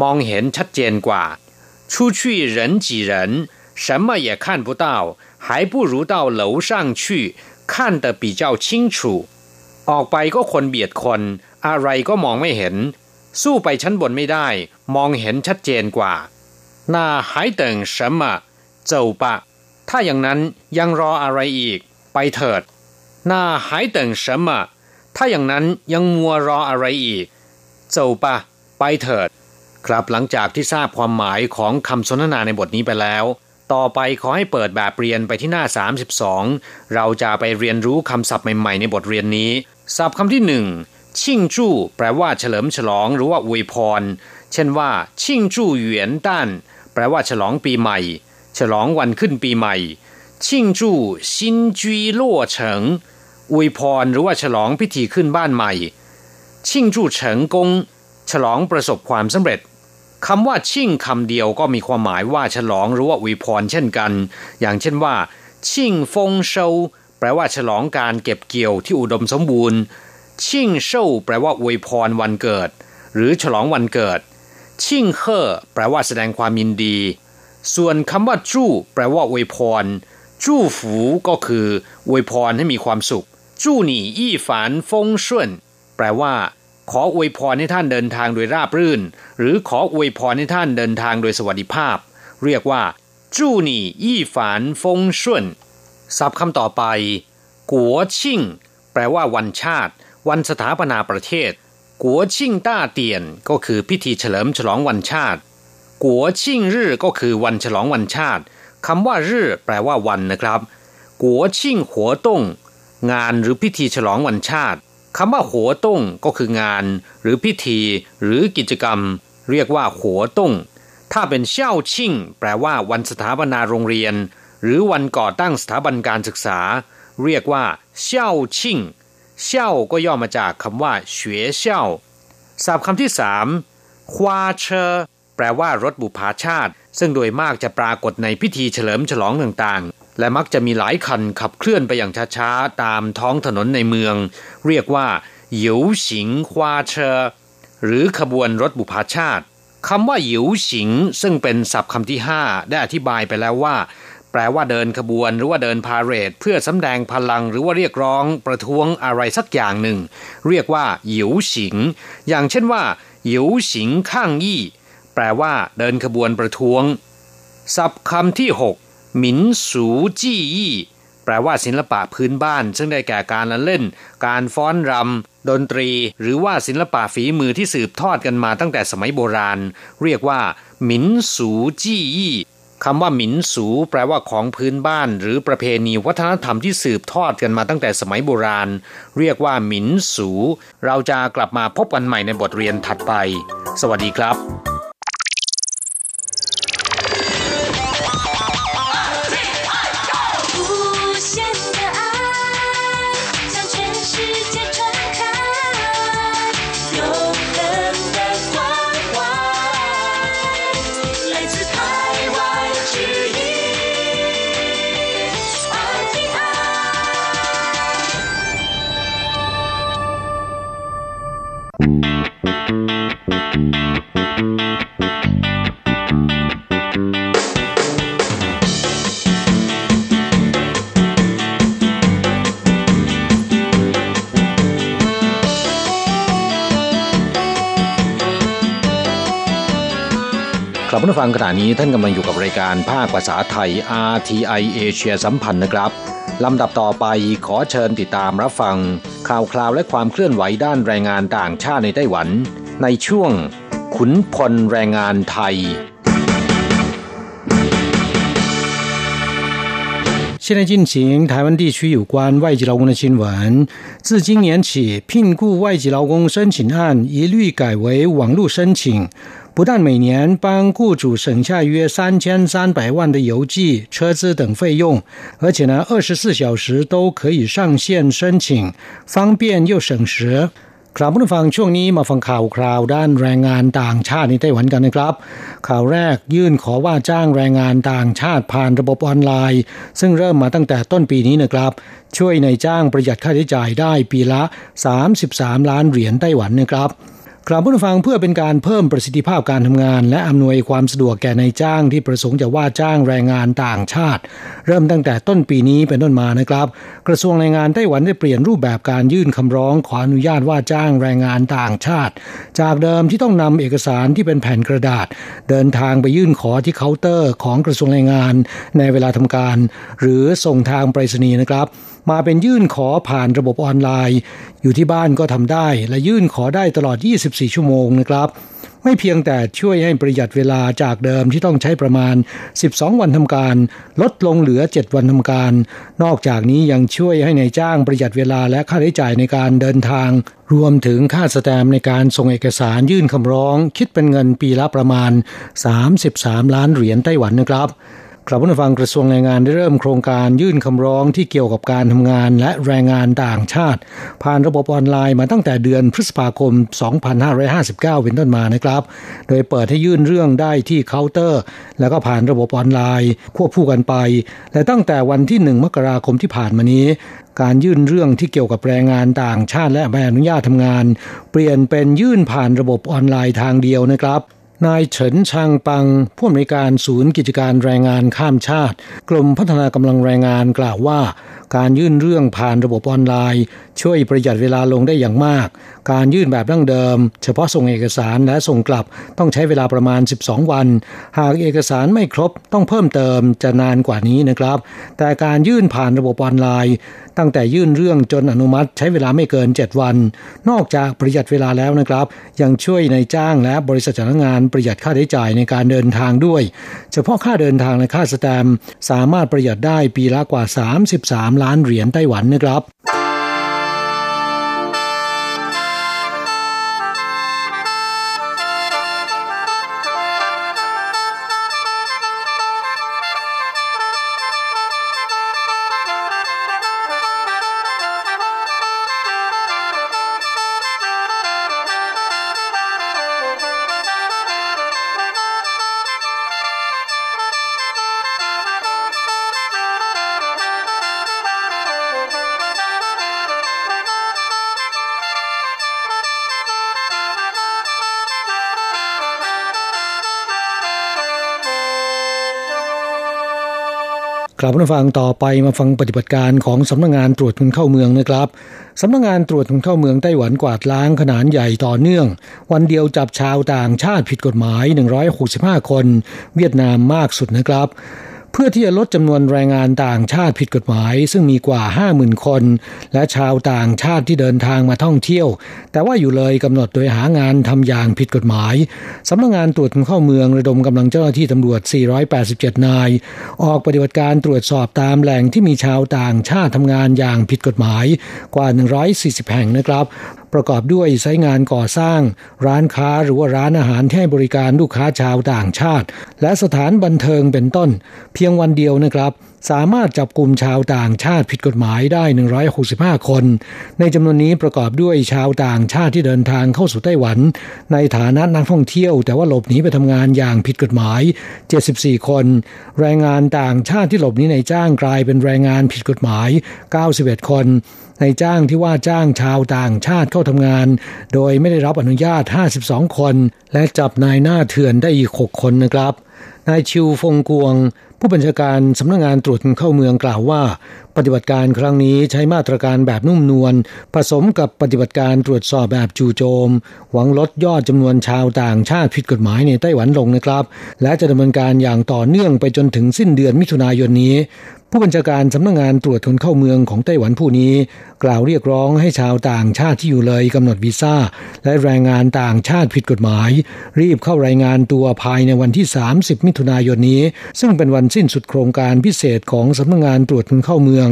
มองเห็นชัดเจนกว่า出去人挤人什么也看不到还不如到楼上去看得比较清楚 ออกไปก็คนเบียดคน อะไรก็มองไม่เห็น สู้ไปชั้นบนไม่ได้ มองเห็นชัดเจนกว่า那还等什么走吧ถ้าอย่างนั้นยังรออะไรอีกไปเถิด那还等什么ถ้าอย่างนั้นยังมัวรออะไรอีกเจ้าปะไปเถิด ครับหลังจากที่ทราบความหมายของคำสนทนาในบทนี้ไปแล้ว ต่อไปขอให้เปิดแบบเรียนไปที่หน้า 32 เราจะไปเรียนรู้คำศัพท์ใหม่ๆในบทเรียนนี้ ศัพท์คำที่หนึ่งชิ่งจู้แปลว่าเฉลิมฉลองหรือว่าอวยพร เช่นว่า ชิ่งจู้เหวียนด้านแปลว่าฉลองปีใหม่ ฉลองวันขึ้นปีใหม่ ชิ่งจู้ซินจียล่วเฉิงอวยพรหรือว่าฉลองพิธีขึ้นบ้านใหม่ ชิ่งจู้เฉิงกงฉลองประสบความสำเร็จ คำว่าชิ่งคำเดียวก็มีความหมายว่าฉลองหรือว่าอวยพรเช่นกัน อย่างเช่นว่า ชิ่งฟงเซา แปลว่าฉลองการเก็บเกี่ยวที่อุดมสมบูรณ์ ชิ่งเชาแปลว่าอวยพรวันเกิด หรือฉลองวันเกิด ชิ่งเฮ่อแปลว่าแสดงความยินดี ส่วนคำว่าจู้แปลว่าอวยพรจู้ฝูก็คืออวยพรให้มีความสุขจู้หนี่อี้ฝานฟงช่วนแปลว่า ขออวยพรให้ท่านเดินทางโดยราบรื่น หรือขออวยพรให้ท่านเดินทางโดยสวัสดิภาพ เรียกว่าจู้หนี่อี้ฝานฟงช่วน ศัพท์คำต่อไป กัวชิ่ง แปลว่าวันชาติ วันสถาปนาประเทศ กัวชิ่งต้าเตียน ก็คือพิธีเฉลิมฉลองวันชาติ กัวชิ่งรื่ก็คือวันฉลองวันชาติคำว่ารื่แปลว่าวันนะครับ กัวชิ่งหัวต้ง งานหรือพิธีฉลองวันชาติคำว่าหัวต้งก็คืองาน หรือพิธี หรือกิจกรรม เรียกว่าหัวต้งถ้าเป็นเช่าชิ่ง แปลว่าวันสถาปนาโรงเรียน หรือวันก่อตั้งสถาบันการศึกษา เรียกว่าเช่าชิ่งเช่าก็ย่อมาจากคำว่าเฉวยเช่าศัพท์คำที่สามควาเชอแปลว่ารถบุพาชาติ ซึ่งโดยมากจะปรากฏในพิธีเฉลิมฉลองต่างๆ และมักจะมีหลายคันขับเคลื่อนไปอย่างช้าๆ ตามท้องถนนในเมือง เรียกว่าหยิวสิงควาเชอหรือขบวนรถบุพาชาติคำว่าหยิวสิง ซึ่งเป็นศัพท์คำที่ 5 ได้อธิบายไปแล้วว่า แปลว่าเดินขบวนหรือว่าเดินพาเรด เพื่อสำแดงพลังหรือว่าเรียกร้องประท้วงอะไรสักอย่างหนึ่ง เรียกว่าหยิวสิง อย่างเช่นว่าหยิวสิงข้างยี่ แปลว่าเดินขบวนประท้วง ศัพท์คำที่ 6 หมินสูจี้ยี่แปลว่าศิลปะพื้นบ้าน ซึ่งได้แก่การละเล่น การฟ้อนรำดนตรี หรือว่าศิลปะฝีมือที่สืบทอดกันมาตั้งแต่สมัยโบราณ เรียกว่าหมินสูจี้ยี่ คำว่าหมินสูแปลว่าของพื้นบ้าน หรือประเพณีวัฒนธรรมที่สืบทอดกันมาตั้งแต่สมัยโบราณ เรียกว่าหมินสู เราจะกลับมาพบกันใหม่ในบทเรียนถัดไป สวัสดีครับ ผู้ฟังขณะนี้ท่านกำลังอยู่กับรายการภาคภาษาไทย RTI เอเชียสัมพันธ์นะครับลำดับต่อไปขอเชิญติดตามรับฟัง ข่าวคราวและความเคลื่อนไหวด้านแรงงานต่างชาติในไต้หวัน ในช่วง ขุนพลแรงงานไทย现在进行台湾地区有关外籍劳工的新闻。自今年起，聘雇外籍劳工申请案一律改为网络申请， 不但每年帮雇主省下约三千三百万的邮寄、车资等费用，而且呢，二十四小时都可以上线申请，方便又省时。ครับผู้ฟังช่วงนี้มาฟังข่าวคราวด้านแรงงานต่างชาติในไต้หวันกันนะครับ ข่าวแรกยื่นขอว่าจ้างแรงงานต่างชาติผ่านระบบออนไลน์ ซึ่งเริ่มมาตั้งแต่ต้นปีนี้นะครับ ช่วยในจ้างประหยัดค่าใช้จ่ายได้ปีละ 33 ล้านเหรียญไต้หวันนะครับ กลับผู้ฟังเพื่อเป็นการเพิ่มประสิทธิภาพการทำงาน และอำนวยความสะดวกแก่ในจ้างที่ประสงค์จะว่าจ้างแรงงานต่างชาติ เริ่มตั้งแต่ต้นปีนี้เป็นต้นมานะครับ กระทรวงแรงงานไต้หวันได้เปลี่ยนรูปแบบการยื่นคำร้องขออนุญาตว่าจ้างแรงงานต่างชาติ จากเดิมที่ต้องนำเอกสารที่เป็นแผ่นกระดาษ เดินทางไปยื่นขอที่เคาน์เตอร์ของกระทรวงแรงงาน ในเวลาทำการ หรือส่งทางไปรษณีย์นะครับ มาเป็นยื่นขอผ่านระบบออนไลน์ อยู่ที่บ้านก็ทำได้ และยื่นขอได้ตลอด 24 ชั่วโมงนะครับ ไม่เพียงแต่ช่วยให้ประหยัดเวลาจากเดิมที่ต้องใช้ประมาณ 12 วันทำการ ลดลงเหลือ 7 วันทำการ นอกจากนี้ยังช่วยให้ในายจ้างประหยัดเวลาและค่าใช้จ่ายในการเดินทาง รวมถึงค่าสแตมในการส่งเอกสารยื่นคำร้อง คิดเป็นเงินปีละประมาณ 33 ล้านเหรียญไต้หวันนะครับ กลับมาฟังกระทรวงแรงงานได้เริ่มโครงการยื่นคำร้องที่เกี่ยวกับการทำงานและแรงงานต่างชาติ ผ่านระบบออนไลน์มาตั้งแต่เดือนพฤษภาคม 2559 เป็นต้นมานะครับ โดยเปิดให้ยื่นเรื่องได้ที่เคาน์เตอร์ แล้วก็ผ่านระบบออนไลน์ ควบคู่กันไป และตั้งแต่วันที่ 1 มกราคมที่ผ่านมานี้การยื่นเรื่องที่เกี่ยวกับแรงงานต่างชาติและใบอนุญาตทำงาน เปลี่ยนเป็นยื่นผ่านระบบออนไลน์ทางเดียวนะครับ นายเฉินชางปังผู้อำนวยการศูนย์กิจการแรงงานข้ามชาติกลุ่มพัฒนากำลังแรงงานกล่าวว่า การยื่นเรื่องผ่านระบบออนไลน์ ช่วยประหยัดเวลาลงได้อย่างมาก การยื่นแบบดั้งเดิม เฉพาะส่งเอกสารและส่งกลับต้องใช้เวลาประมาณ 12 วัน หากเอกสารไม่ครบต้องเพิ่มเติมจะนานกว่านี้นะครับ แต่การยื่นผ่านระบบออนไลน์ ตั้งแต่ยื่นเรื่องจนอนุมัติใช้เวลาไม่เกิน 7 วัน นอกจากประหยัดเวลาแล้วนะครับ ยังช่วยในจ้างและบริษัทจ้างงานประหยัดค่าใช้จ่ายในการเดินทางด้วย เฉพาะค่าเดินทางและค่าสแตมสามารถประหยัดได้ปีละกว่า 33ล้านเหรียญไต้หวันนะครับ ลับมาฟังต่อไปมาฟังปฏิบัติการของสำนักงงานตรวจคนเข้าเมืองนะครับสำนักงงานตรวจคนเข้าเมืองไต้หวันกวาดล้างขนาดใหญ่ต่อเนื่อง วันเดียวจับชาวต่างชาติผิดกฎหมาย 165 คน เวียดนามมากสุดนะครับ พื่อที่จะลดจำนวนแรงงานต่างชาติผิดกฎหมาย ซึ่งมีกว่า 50,000 คน และชาวต่างชาติที่เดินทางมาท่องเที่ยว แต่ว่าอยู่เลยกำหนดโดยหางานทำอย่างผิดกฎหมายสำนักงงานตรวจคนเข้าเมืองระดมกำลังเจ้าหน้าที่ตำรวจ 487 นาย ออกปฏิบัติการตรวจสอบตามแหล่งที่มีชาวต่างชาติทำงานอย่างผิดกฎหมายกว่า 140 แห่งนะครับ ประกอบด้วยไซงานก่อสร้าง ร้านค้าหรือว่าร้านอาหารที่ให้บริการลูกค้าชาวต่างชาติ และสถานบันเทิงเป็นต้น เพียงวันเดียวนะครับ สามารถจับกลุ่มชาวต่างชาติผิดกฎหมายได้ 165 คน ในจำนวนนี้ประกอบด้วยชาวต่างชาติที่เดินทางเข้าสู่ไต้หวัน ในฐานะนักท่องเที่ยว แต่ว่าหลบหนีไปทำงานอย่างผิดกฎหมาย 74 คน แรงงานต่างชาติที่หลบหนีในจ้างกลายเป็นแรงงานผิดกฎหมาย 91 คน ในจ้างที่ว่าจ้างชาวต่างชาติเข้าทำงาน โดยไม่ได้รับอนุญาต 52 คน และจับนายหน้าเถื่อนได้อีก 6 คนนะครับ นายชิวฟงกวง ผู้บัญชาการสำนักงงานตรวจเข้าเมืองกล่าวว่า ปฏิบัติการครั้งนี้ใช้มาตรการแบบนุ่มนวลผสมกับปฏิบัติการตรวจสอบแบบจู่โจม หวังลดยอดจำนวนชาวต่างชาติผิดกฎหมายในไต้หวันลงนะครับ และจะดำเนินการอย่างต่อเนื่องไปจนถึงสิ้นเดือนมิถุนายนนี้ ผู้บัญชาการสำนักงงานตรวจคนเข้าเมืองของไต้หวันผู้นี้ กล่าวเรียกร้องให้ชาวต่างชาติที่อยู่เลยกำหนดวีซ่า และแรงงานต่างชาติผิดกฎหมาย รีบเข้ารายงานตัวภายในวันที่ 30 มิถุนายนนี้ ซึ่งเป็นวันสิ้นสุดโครงการพิเศษของสำนักงงานตรวจคนเข้าเมือง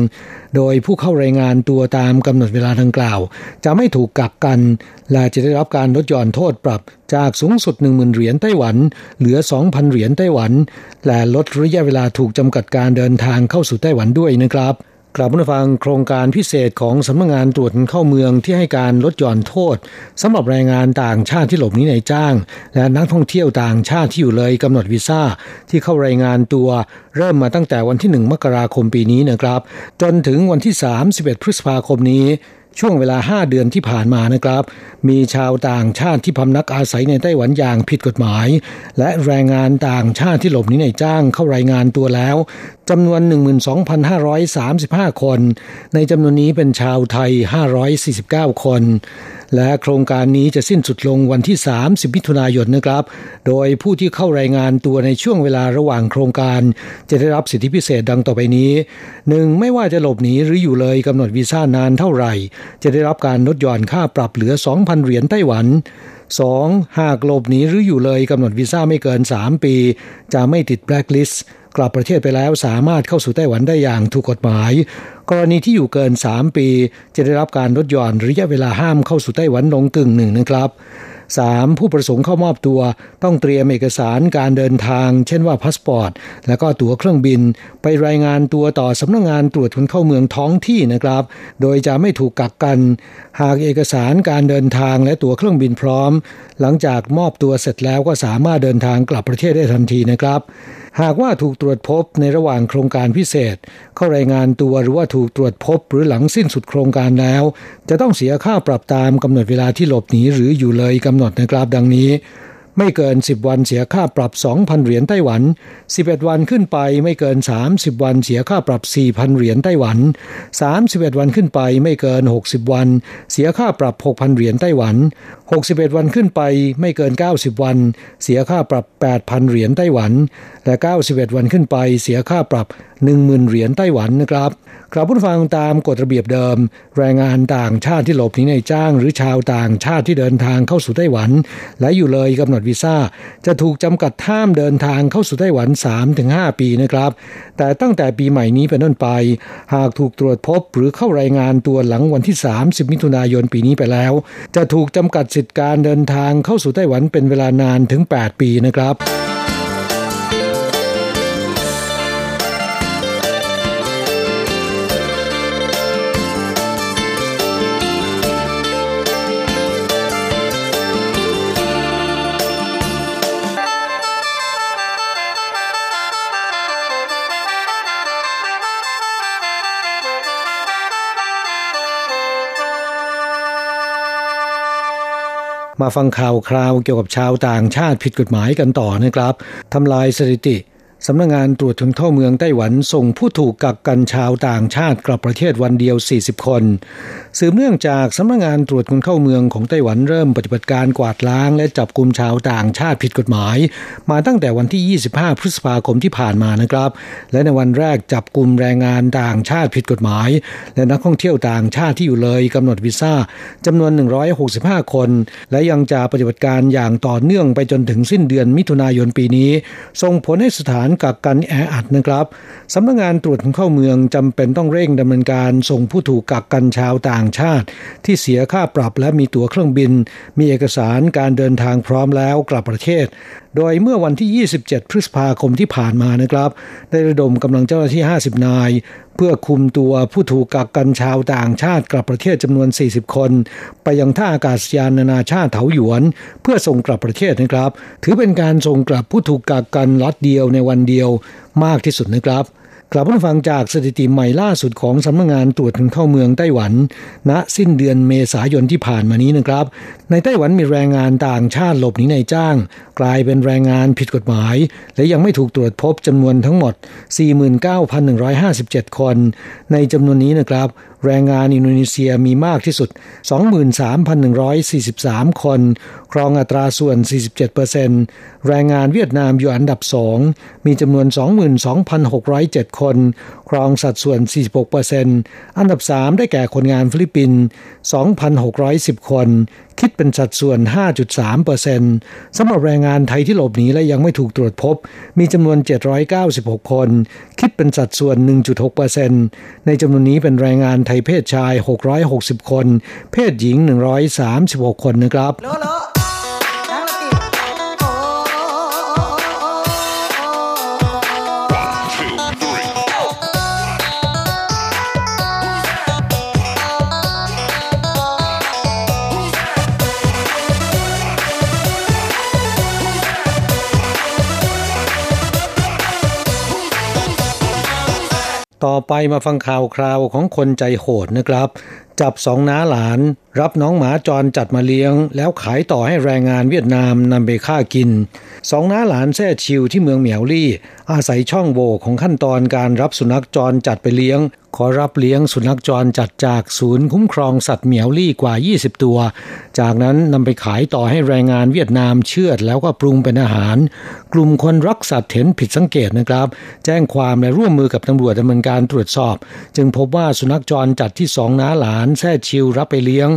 โดยผู้เข้ารายงานตัวตามกำหนดเวลาดังกล่าว จะไม่ถูกกักกัน และจะได้รับการลดหย่อนโทษปรับจากสูงสุด 10,000 เหรียญไต้หวัน เหลือ 2,000 เหรียญไต้หวัน และลดระยะเวลาถูกจำกัดการเดินทางเข้าสู่ไต้หวันด้วยนะครับ กลับมาฟังโครงการพิเศษของสำนักงงานตรวจเข้าเมืองที่ให้การลดหย่อนโทษสำหรับแรงงานต่างชาติที่หลบหนีในจ้าง และนักท่องเที่ยวต่างชาติที่อยู่เลยกำหนดวีซ่าที่เข้ารายงานตัวเริ่มมาตั้งแต่วันที่ 1 มกราคมปีนี้นะครับ จนถึงวันที่ 31 พฤษภาคมนี้ช่วงเวลา 5 เดือนที่ผ่านมานะครับ มีชาวต่างชาติที่พำนักอาศัยในไต้หวันอย่างผิดกฎหมาย และแรงงานต่างชาติที่หลบหนีในจ้างเข้ารายงานตัวแล้ว จำนวน 12,535 คน ในจำนวนนี้เป็นชาวไทย 549 คน และโครงการนี้จะสิ้นสุดลงวันที่ 30 มิถุนายนนะครับ โดยผู้ที่เข้ารายงานตัวในช่วงเวลาระหว่างโครงการ จะได้รับสิทธิพิเศษดังต่อไปนี้ 1. ไม่ว่าจะหลบหนีหรืออยู่เลยกำหนดวีซ่านานเท่าไหร่ จะได้รับการลดหย่อนค่าปรับเหลือ 2,000 เหรียญไต้หวัน 2. หากหลบหนีหรืออยู่เลยกำหนดวีซ่าไม่เกิน 3 ปี จะไม่ติดแบล็คลิสต์ กลับประเทศไปแล้วสามารถเข้าสู่ไต้หวันได้อย่างถูกกฎหมาย กรณีที่อยู่เกิน 3 ปี จะได้รับการลดหย่อนระยะเวลาห้ามเข้าสู่ไต้หวันลงกึ่งหนึ่งนะครับ 3. ผู้ประสงค์เข้ามอบตัว ต้องเตรียมเอกสารการเดินทาง เช่นว่าพาสปอร์ต และก็ตั๋วเครื่องบิน ไปรายงานตัวต่อสำนักงงานตรวจคนเข้าเมืองท้องที่นะครับ โดยจะไม่ถูกกักกัน หากเอกสารการเดินทางและตั๋วเครื่องบินพร้อม หลังจากมอบตัวเสร็จแล้วก็สามารถเดินทางกลับประเทศได้ทันทีนะครับ หากว่าถูกตรวจพบในระหว่างโครงการพิเศษ เข้ารายงานตัวหรือว่าถูกตรวจพบหรือหลังสิ้นสุดโครงการแล้ว จะต้องเสียค่าปรับตามกำหนดเวลาที่หลบหนีหรืออยู่เลยกำหนดนะครับดังนี้ ไม่เกิน 10 วันเสียค่าปรับ 2,000 เหรียญไต้หวัน 11 วันขึ้นไปไม่เกิน 30 วันเสียค่าปรับ 4,000 เหรียญไต้หวัน 31 วันขึ้นไปไม่เกิน 60 วัน เสียค่าปรับ 6,000 เหรียญไต้หวัน 61 วันขึ้นไปไม่เกิน 90 วัน เสียค่าปรับ 8,000 เหรียญไต้หวัน และ 91 วันขึ้นไปเสียค่าปรับ 10,000 เหรียญไต้หวันนะครับ กลับผู้ฟังตามกฎระเบียบเดิม แรงงานต่างชาติที่หลบหนีในจ้าง หรือชาวต่างชาติที่เดินทางเข้าสู่ไต้หวัน และอยู่เลยกำหนดวีซ่า จะถูกจำกัดท่ามเดินทางเข้าสู่ไต้หวัน 3-5 ปีนะครับ แต่ตั้งแต่ปีใหม่นี้เป็นต้นไป หากถูกตรวจพบหรือเข้ารายงานตัวหลังวันที่ 30 มิถุนายนปีนี้ไปแล้ว จะถูกจำกัดสิทธิการเดินทางเข้าสู่ไต้หวันเป็นเวลานานถึง 8 ปีนะครับ มาฟังข่าวคราวเกี่ยวกับชาวต่างชาติผิดกฎหมายกันต่อนะครับทำลายสถิติ สำนักงงานตรวจคนเข้าเมืองไต้หวันส่งผู้ถูกกักกันชาวต่างชาติกลับประเทศวันเดียว 40 คน สืบเนื่องจากสำนักงงานตรวจคนเข้าเมืองของไต้หวันเริ่มปฏิบัติการกวาดล้าง และจับกลุ่มชาวต่างชาติผิดกฎหมาย มาตั้งแต่วันที่ 25 พฤษภาคมที่ผ่านมานะครับ และในวันแรกจับกลุ่มแรงงานต่างชาติผิดกฎหมาย และนักท่องเที่ยวต่างชาติที่อยู่เลยกำหนดวีซ่าจำนวน 165 คน และยังจะปฏิบัติการอย่างต่อเนื่องไปจนถึงสิ้นเดือนมิถุนายนปีนี้ส่งผลให้สถานกักกันแออัดนะครับสำนักงงานตรวจคนเข้าเมืองจำเป็นต้องเร่งดำเนินการส่งผู้ถูกกักกันชาวต่างชาติ ที่เสียค่าปรับและมีตั๋วเครื่องบิน มีเอกสารการเดินทางพร้อมแล้วกลับประเทศ โดยเมื่อวันที่ 27 พฤษภาคมที่ผ่านมานะครับ ได้ระดมกำลังเจ้าหน้าที่ 50 นาย เพื่อคุมตัวผู้ถูกกักกันชาวต่างชาติกลับประเทศจำนวน 40 คน ไปยังท่าอากาศยานนานาชาติเถาหยวน เพื่อส่งกลับประเทศนะครับ ถือเป็นการส่งกลับผู้ถูกกักกันล็อตเดียวในวันเดียวมากที่สุดนะครับ กลับมาฟังจากสถิติใหม่ล่าสุดของสำนักงงานตรวจคนเข้าเมืองไต้หวัน ณสิ้นเดือนเมษายนที่ผ่านมานี้นะครับ ในไต้หวันมีแรงงานต่างชาติหลบหนีในจ้าง กลายเป็นแรงงานผิดกฎหมาย และยังไม่ถูกตรวจพบจำนวนทั้งหมด 49,157 คน ในจำนวนนี้นะครับ แรงงานอินโดนีเซียมีมากที่สุด 23,143 คน ครองอัตราส่วน 47%แรงงานเวียดนามอยู่อันดับสองมีจำนวน 22,607 คน ครองสัดส่วน 46%อันดับ 3 ได้แก่คนงานฟิลิปปินส์2,610 คน คิดเป็นสัดส่วน 5.3%สำหรับแรงงานไทยที่หลบหนีและยังไม่ถูกตรวจพบ มีจำนวน 796 คน คิดเป็นสัดส่วน 1.6%ในจำนวนนี้เป็นแรงงานไทยเพศชาย 660 คน เพศหญิง 136 คนนะครับ ต่อไปมาฟังข่าวคราวของคนใจโหดนะครับ จับสองน้าหลาน รับน้องหมาจรจัดมาเลี้ยง แล้วขายต่อให้แรงงานเวียดนามนำไปฆ่ากิน สองน้าหลานแท้ชิวที่เมืองเหมียวลี่อาศัยช่องโหว่ของขั้นตอนการรับสุนัขจรจัดไปเลี้ยง ขอรับเลี้ยงสุนัขจรจัดจากศูนย์คุ้มครองสัตว์เหมียวลี่กว่า 20 ตัว จากนั้นนำไปขายต่อให้แรงงานเวียดนามเชื่อดแล้วก็ปรุงเป็นอาหาร กลุ่มคนรักสัตว์เห็นผิดสังเกตนะครับ แจ้งความและร่วมมือกับตำรวจดำเนินการตรวจสอบ จึงพบว่าสุนัขจรจัดที่สองน้าหลานแท้ชิวรับไปเลี้ยง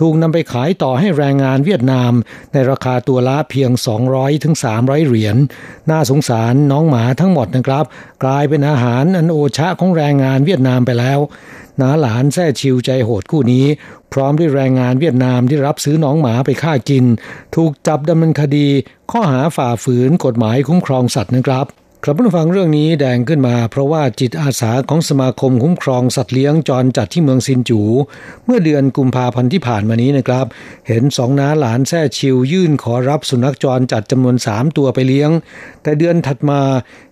ถูกนำไปขายต่อให้แรงงานเวียดนาม ในราคาตัวละเพียง 200ถึง300 เหรียญน่าสงสารน้องหมาทั้งหมดนะครับ กลายเป็นอาหารอันโอชะของแรงงานเวียดนามไปแล้วน้าหลานแท้ชิวใจโหดคู่นี้ พร้อมด้วยแรงงานเวียดนามที่รับซื้อน้องหมาไปฆ่ากิน ถูกจับดำเนินคดี ข้อหาฝ่าฝืนกฎหมายคุ้มครองสัตว์นะครับ ครับผู้ฟังเรื่องนี้แดงขึ้นมา เพราะว่าจิตอาสาของสมาคมคุ้มครองสัตว์เลี้ยงจรจัดที่เมืองซินจู เมื่อเดือนกุมภาพันธ์ที่ผ่านมานี้นะครับ เห็นสองน้าหลานแท้ชิวยื่นขอรับสุนัขจรจัดจำนวนสามตัวไปเลี้ยง แต่เดือนถัดมา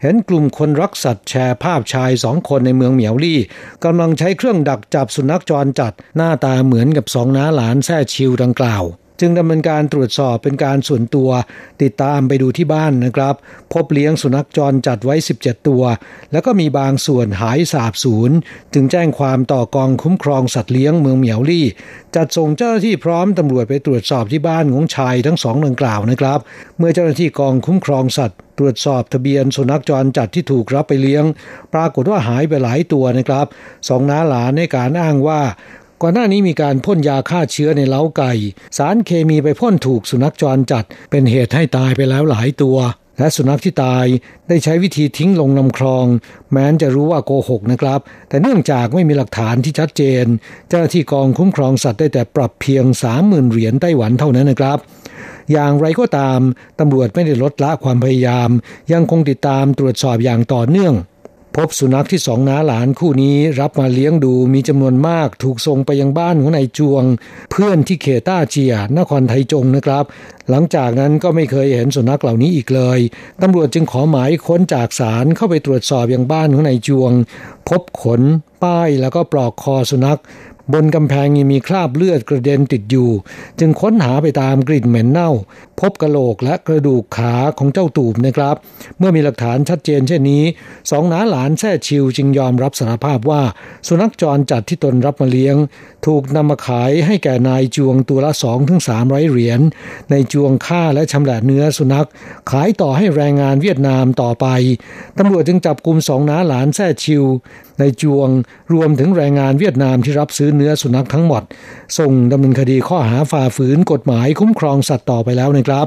เห็นกลุ่มคนรักสัตว์แชร์ภาพชายสองคนในเมืองเหมียวลี่กำลังใช้เครื่องดักจับสุนัขจรจัดหน้าตาเหมือนกับสองน้าหลานแท้ชิวดังกล่าว จึงดำเนินการตรวจสอบเป็นการส่วนตัว ติดตามไปดูที่บ้านนะครับ พบเลี้ยงสุนัขจรจัดไว้ 17 ตัว แล้วก็มีบางส่วนหายสาบสูญจึงแจ้งความต่อกองคุ้มครองสัตว์เลี้ยงเมืองเหมียวลี่ จัดส่งเจ้าหน้าที่พร้อมตำรวจไปตรวจสอบที่บ้านของชายทั้งสองดังกล่าวนะครับ เมื่อเจ้าหน้าที่กองคุ้มครองสัตว์ตรวจสอบทะเบียนสุนัขจรจัดที่ถูกรับไปเลี้ยง ปรากฏว่าหายไปหลายตัวนะครับสองน้าหลานในการอ้างว่า ก่อนหน้านี้มีการพ่นยาฆ่าเชื้อในเล้าไก่ สารเคมีไปพ่นถูกสุนัขจรจัด เป็นเหตุให้ตายไปแล้วหลายตัว และสุนัขที่ตายได้ใช้วิธีทิ้งลงลำคลอง แม้นจะรู้ว่าโกหกนะครับ แต่เนื่องจากไม่มีหลักฐานที่ชัดเจน เจ้าหน้าที่กองคุ้มครองสัตว์ได้แต่ปรับเพียง 30,000 เหรียญไต้หวันเท่านั้นนะครับอย่างไรก็ตาม ตำรวจไม่ได้ลดละความพยายาม ยังคงติดตามตรวจสอบอย่างต่อเนื่อง พบสุนัขที่สองน้าหลานคู่นี้รับมาเลี้ยงดูมีจำนวนมากถูกส่งไปยังบ้านของนายจวง เพื่อนที่เขต้าเจียนครไทยจงนะครับ หลังจากนั้นก็ไม่เคยเห็นสุนัขเหล่านี้อีกเลยตำรวจจึงขอหมายค้นจากศาลเข้าไปตรวจสอบยังบ้านของนายจวง พบขน ป้ายแล้วก็ปลอกคอสุนัข บนกำแพงยังมีคราบเลือดกระเด็นติดอยู่ จึงค้นหาไปตามกลิ่นเหม็นเน่า พบกระโหลกและกระดูกขาของเจ้าตูบนะครับ เมื่อมีหลักฐานชัดเจนเช่นนี้สองน้าหลานแท้ชิวจึงยอมรับสารภาพว่า สุนัขจรจัดที่ตนรับมาเลี้ยง ถูกนำมาขายให้แก่นายจวงตัวละ2องถึงสามร้อยเหรียญในจวงฆ่าและชำแหละเนื้อสุนัข ขายต่อให้แรงงานเวียดนามต่อไปตำรวจจึงจับกลุ่มสองน้าหลานแท้ชิวในจวงรวมถึงแรงงานเวียดนามที่รับซื้อเนื้อสุนัขทั้งหมด ส่งดำเนินคดีข้อหาฝ่าฝืนกฎหมายคุ้มครองสัตว์ต่อไปแล้วนะครับ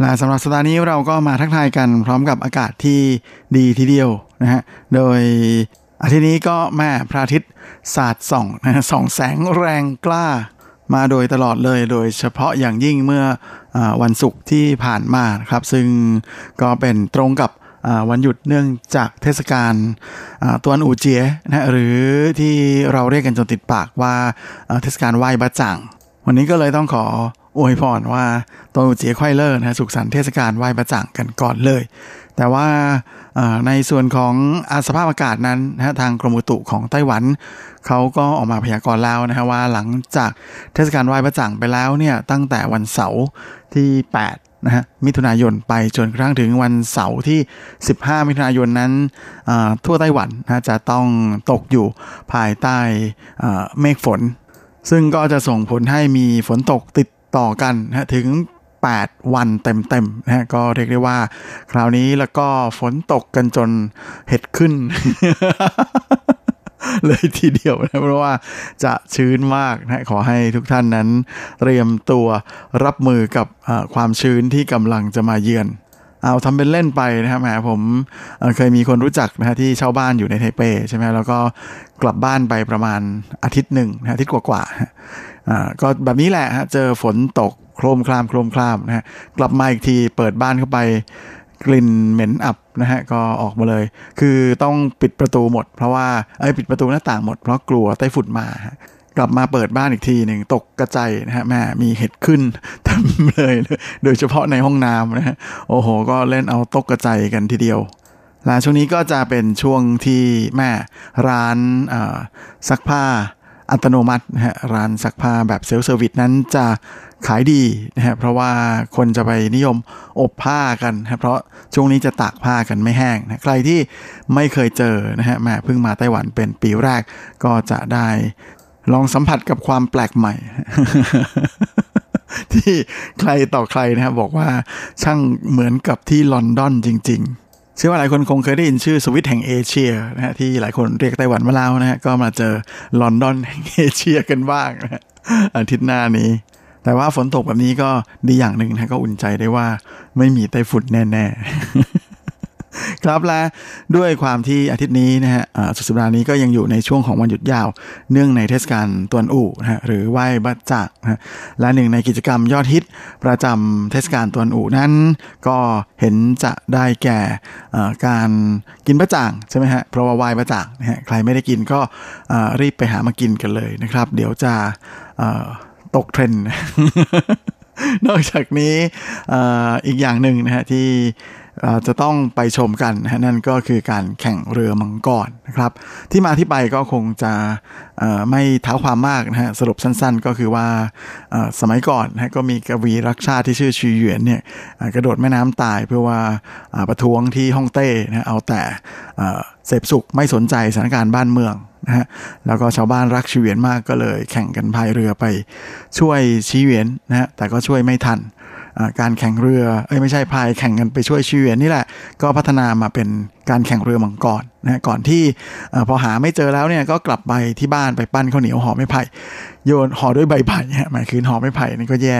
และสำหรับสัปดาห์นี้เราก็มาทักทายกันพร้อมกับอากาศที่ดีทีเดียวนะฮะ โดยอาทิตย์นี้ก็แม่พระอาทิตย์สาดส่องนะส่องแสงแรงกล้ามาโดยตลอดเลย โดยเฉพาะอย่างยิ่งเมื่ออวันศุกร์ที่ผ่านมาครับ ซึ่งก็เป็นตรงกับวันหยุดเนื่องจากเทศกาลตัวนอูเจียนะหรือที่เราเรียกกันจนติดปากว่าเทศกาลไหว้บะจ่างวันนี้ก็เลยต้องขอ อวยพรว่า端午節快樂นะสุขสันต์เทศกาลไหว้บะจ่างกันก่อนเลย แต่ว่าในส่วนของอสภาพอากาศนั้นนะทางกรมอุตุของไต้หวันเขาก็ออกมาพยากรณ์แล้วนะฮะว่าหลังจากเทศกาลไหว้บะจ่างไปแล้วเนี่ยตั้งแต่วันเสาร์ที่ 8นะฮะมิถุนายนไปจนกระทั่งถึงวันเสาร์ที่ 15 มิถุนายนนั้นทั่วไต้หวันนะจะต้องตกอยู่ภายใต้เมฆฝน ซึ่งก็จะส่งผลให้มีฝนตกติด ต่อกันนะถึง 8 วันเต็มๆนะฮะก็เรียกได้ว่า คราวนี้แล้วก็ฝนตกกันจนเห็ดขึ้น เลยทีเดียวนะเพราะว่าจะชื้นมากนะขอให้ทุกท่านนั้น เตรียมตัวรับมือกับความชื้นที่กำลังจะมาเยือน เอาทำเป็นเล่นไปนะครับแหมผมเคยมีคนรู้จักนะฮะที่เช่าบ้านอยู่ในไทเปใช่ไหมแล้วก็กลับบ้านไปประมาณอาทิตย์หนึ่งนะอาทิตย์กว่าๆอ่าก็แบบนี้แหละฮะเจอฝนตกโครมคลามโครมคลามนะฮะกลับมาอีกทีเปิดบ้านเข้าไปกลิ่นเหม็นอับนะฮะก็ออกมาเลย คือต้องปิดประตูหมด เพราะว่าไอ้ปิดประตูหน้าต่างหมดเพราะกลัวไต้ฝุ่นมากลับมาเปิดบ้านอีกทีหนึ่งตกกระจายนะฮะแม่มีเห็ดขึ้น เต็มเลย โดยเฉพาะในห้องน้ำนะฮะโอ้โห ก็เล่นเอาตกกระจายกันทีเดียวและช่วงนี้ก็จะเป็นช่วงที่แม่ร้านซักผ้าอัตโนมัตินะฮะร้านซักผ้าแบบเซลล์เซอร์วิสนั้นจะขายดีนะฮะเพราะว่าคนจะไปนิยมอบผ้ากันนะเพราะช่วงนี้จะตากผ้ากันไม่แห้งนะใครที่ไม่เคยเจอนะฮะแม่เพิ่งมาไต้หวันเป็นปีแรกก็จะได้ลองสัมผัสกับความแปลกใหม่ ที่ใครต่อใครนะครับบอกว่าช่างเหมือนกับที่ลอนดอนจริง ๆเชื่อว่าหลายคนคงเคยได้ยินชื่อสวิตแห่งเอเชียนะฮะที่หลายคนเรียกไต้หวันมาแล้วนะฮะก็มาเจอลอนดอนแห่งเอเชียกันบ้างนะอาทิตย์หน้านี้ แต่ว่าฝนตกแบบนี้ก็ดีอย่างหนึ่งนะก็อุ่นใจได้ว่าไม่มีไต้ฝุ่นแน่ ๆ ครับและด้วยความที่อาทิตย์นี้นะฮะสุดสัปดาห์นี้ก็ยังอยู่ในช่วงของวันหยุดยาว เนื่องในเทศกาลตวนอู่นะฮะหรือไหว้บัจจักนะและหนึ่งในกิจกรรมยอดฮิตประจำเทศกาลตวนอู่นั้น ก็เห็นจะได้แก่การกินบัจจางใช่ไหมฮะเพราะว่าไหว้บัจจางนะฮะใครไม่ได้กินก็รีบไปหามากินกันเลยนะครับ เดี๋ยวจะตกเทรนด์นอกจากนี้อีกอย่างหนึ่งนะฮะที่ จะต้องไปชมกันนะนั่นก็คือการแข่งเรือมังกรนะครับ ที่มาที่ไปก็คงจะไม่เท้าความมากนะฮะสรุปสั้นๆ ก็คือว่าสมัยก่อนนะก็มีกวีรักชาติที่ชื่อชีเหวียนเนี่ยกระโดดแม่น้ำตายเพื่อว่าประท้วงที่ฮ่องเต้นะเอาแต่เสพสุขไม่สนใจสถานการณ์บ้านเมืองนะฮะแล้วก็ชาวบ้านรักชีเวียนมากก็เลยแข่งกันพายเรือไปช่วยชีเวียนนะฮะแต่ก็ช่วยไม่ทัน การแข่งเรือเอ้ยไม่ใช่พายแข่งกันไปช่วยชีวิตนี่แหละ ก็พัฒนามาเป็นการแข่งเรือมังกรนะก่อนที่พอหาไม่เจอแล้วเนี่ยก็กลับไปที่บ้านไปปั้นข้าวเหนียวห่อไม้ไผ่โยนห่อด้วยใบไผ่เนี่ยหมายคือห่อไม้ไผ่นี่ก็แย่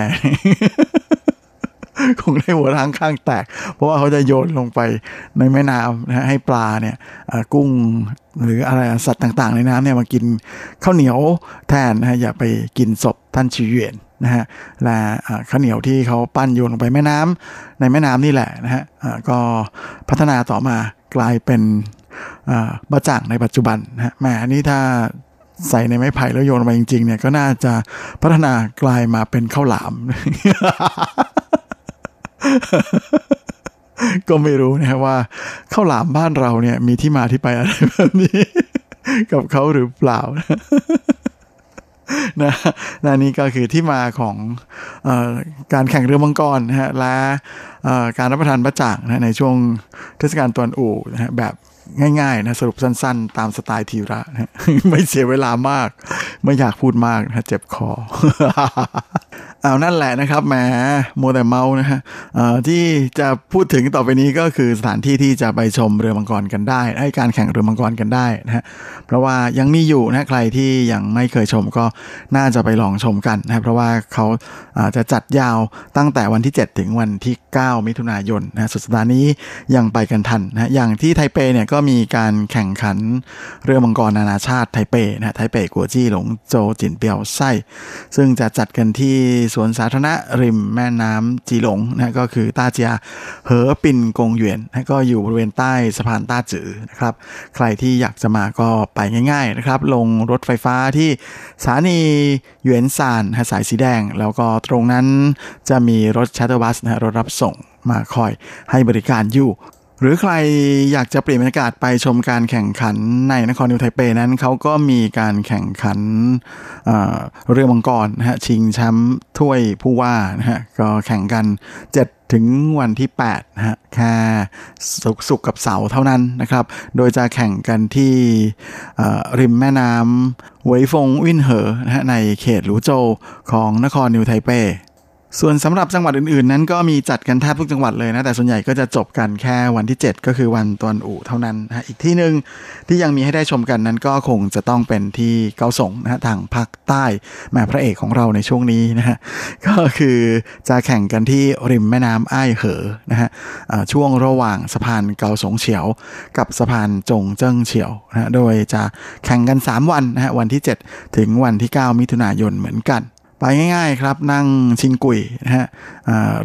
คงได้หัวทางข้างแตก เพราะว่าเขาจะโยนลงไปในแม่น้ำนะให้ปลาเนี่ยกุ้งหรืออะไรสัตว์ต่างๆ ในน้ำเนี่ยมากินข้าวเหนียวแทนนะฮะอย่าไปกินศพท่านชีเวียน นะฮะและข้าวเหนียวที่เขาปั้นโยนลงไปแม่น้ำในแม่น้ำนี่แหละนะฮะก็พัฒนาต่อมากลายเป็นบะจ่างในปัจจุบันนะฮะแหมนนี้ถ้าใส่ในไม้ไผ่แล้วโยนลงไปจริงๆเนี่ยก็น่าจะพัฒนากลายมาเป็นข้าวหลาม ก็ไม่รู้นะว่าข้าวหลามบ้านเราเนี่ย มีที่มาที่ไปอะไรแบบนี้ กับเขาหรือเปล่า นะนะนี่ก็คือที่มาของอการแข่งเรือมังกรนะฮะและการรับประทานบะจ่างนะในช่วงเทศกาลตวนอู่นะฮะแบบง่ายๆนะสรุปสั้นๆ ตามสไตล์ทีระนะไม่เสียเวลามาก ไม่อยากพูดมากนะเจ็บคอ เอานั่นแหละนะครับแหมโมแต่เมานะฮะที่จะพูดถึงต่อไปนี้ก็คือสถานที่ที่จะไปชมเรือมังกรกันได้ให้การแข่งเรือมังกรกันได้นะฮะเพราะว่ายังมีอยู่นะใครที่ยังไม่เคยชมก็น่าจะไปลองชมกันนะเพราะว่าเขาจะจัดยาวตั้งแต่วันที่ 7 ถึงวันที่ 9 มิถุนายนนะสุดสัปดาห์นี้ยังไปกันทันนะอย่างที่ไทเปเนี่ยก็มีการแข่งขันเรือมังกรนานาชาติไทเปนะไทเปกัวจี้หลงโจ錦標賽ซึ่งจะจัดกันที่สวนสาธารณะริมแม่น้ำจีหลงนะก็คือต้าเจียเหอปินกงหยวนนะก็อยู่บริเวณใต้สะพานต้าจือนะครับใครที่อยากจะมาก็ไปง่ายๆนะครับลงรถไฟฟ้าที่สถานีหยวนซานสายสีแดง แล้วก็ตรงนั้นจะมีรถ shuttle bus นะรถรับส่งมาคอยให้บริการอยู่ หรือใครอยากจะเปลี่ยนบรรยากาศไปชมการแข่งขันในนครนิวไทเปนั้นเขาก็มีการแข่งขันเรือมังกรนะฮะชิงแชมป์ถ้วยผู้ว่านะฮะก็แข่งกัน 7 ถึงวันที่8นะฮะแค่สุกสุกกับเสาเท่านั้นนะครับ โดยจะแข่งกันที่ริมแม่น้ำเวยฟงวินเหอนะฮะในเขตหลูโจของนครนิวไทเป ส่วนสำหรับจังหวัดอื่นๆ นั้นก็มีจัดกันแทบทุกจังหวัดเลยนะ แต่ส่วนใหญ่ก็จะจบกันแค่วันที่ 7 ก็คือวันตอนอู่เท่านั้นนะอีกที่หนึ่งที่ยังมีให้ได้ชมกันนั้นก็คงจะต้องเป็นที่เกาสงนะฮะทางภาคใต้แม่พระเอกของเราในช่วงนี้นะฮะก็คือจะแข่งกันที่ริมแม่น้ำอ้ายเหอนะฮะช่วงระหว่างสะพานเกาสงเฉียว กับสะพานจงเจิ้งเฉียวนะโดยจะแข่งกัน 3 วันนะฮะวันที่ 7 ถึงวันที่ 9 มิถุนายนเหมือนกัน ไปง่ายๆครับนั่งชิงกุยนะฮะ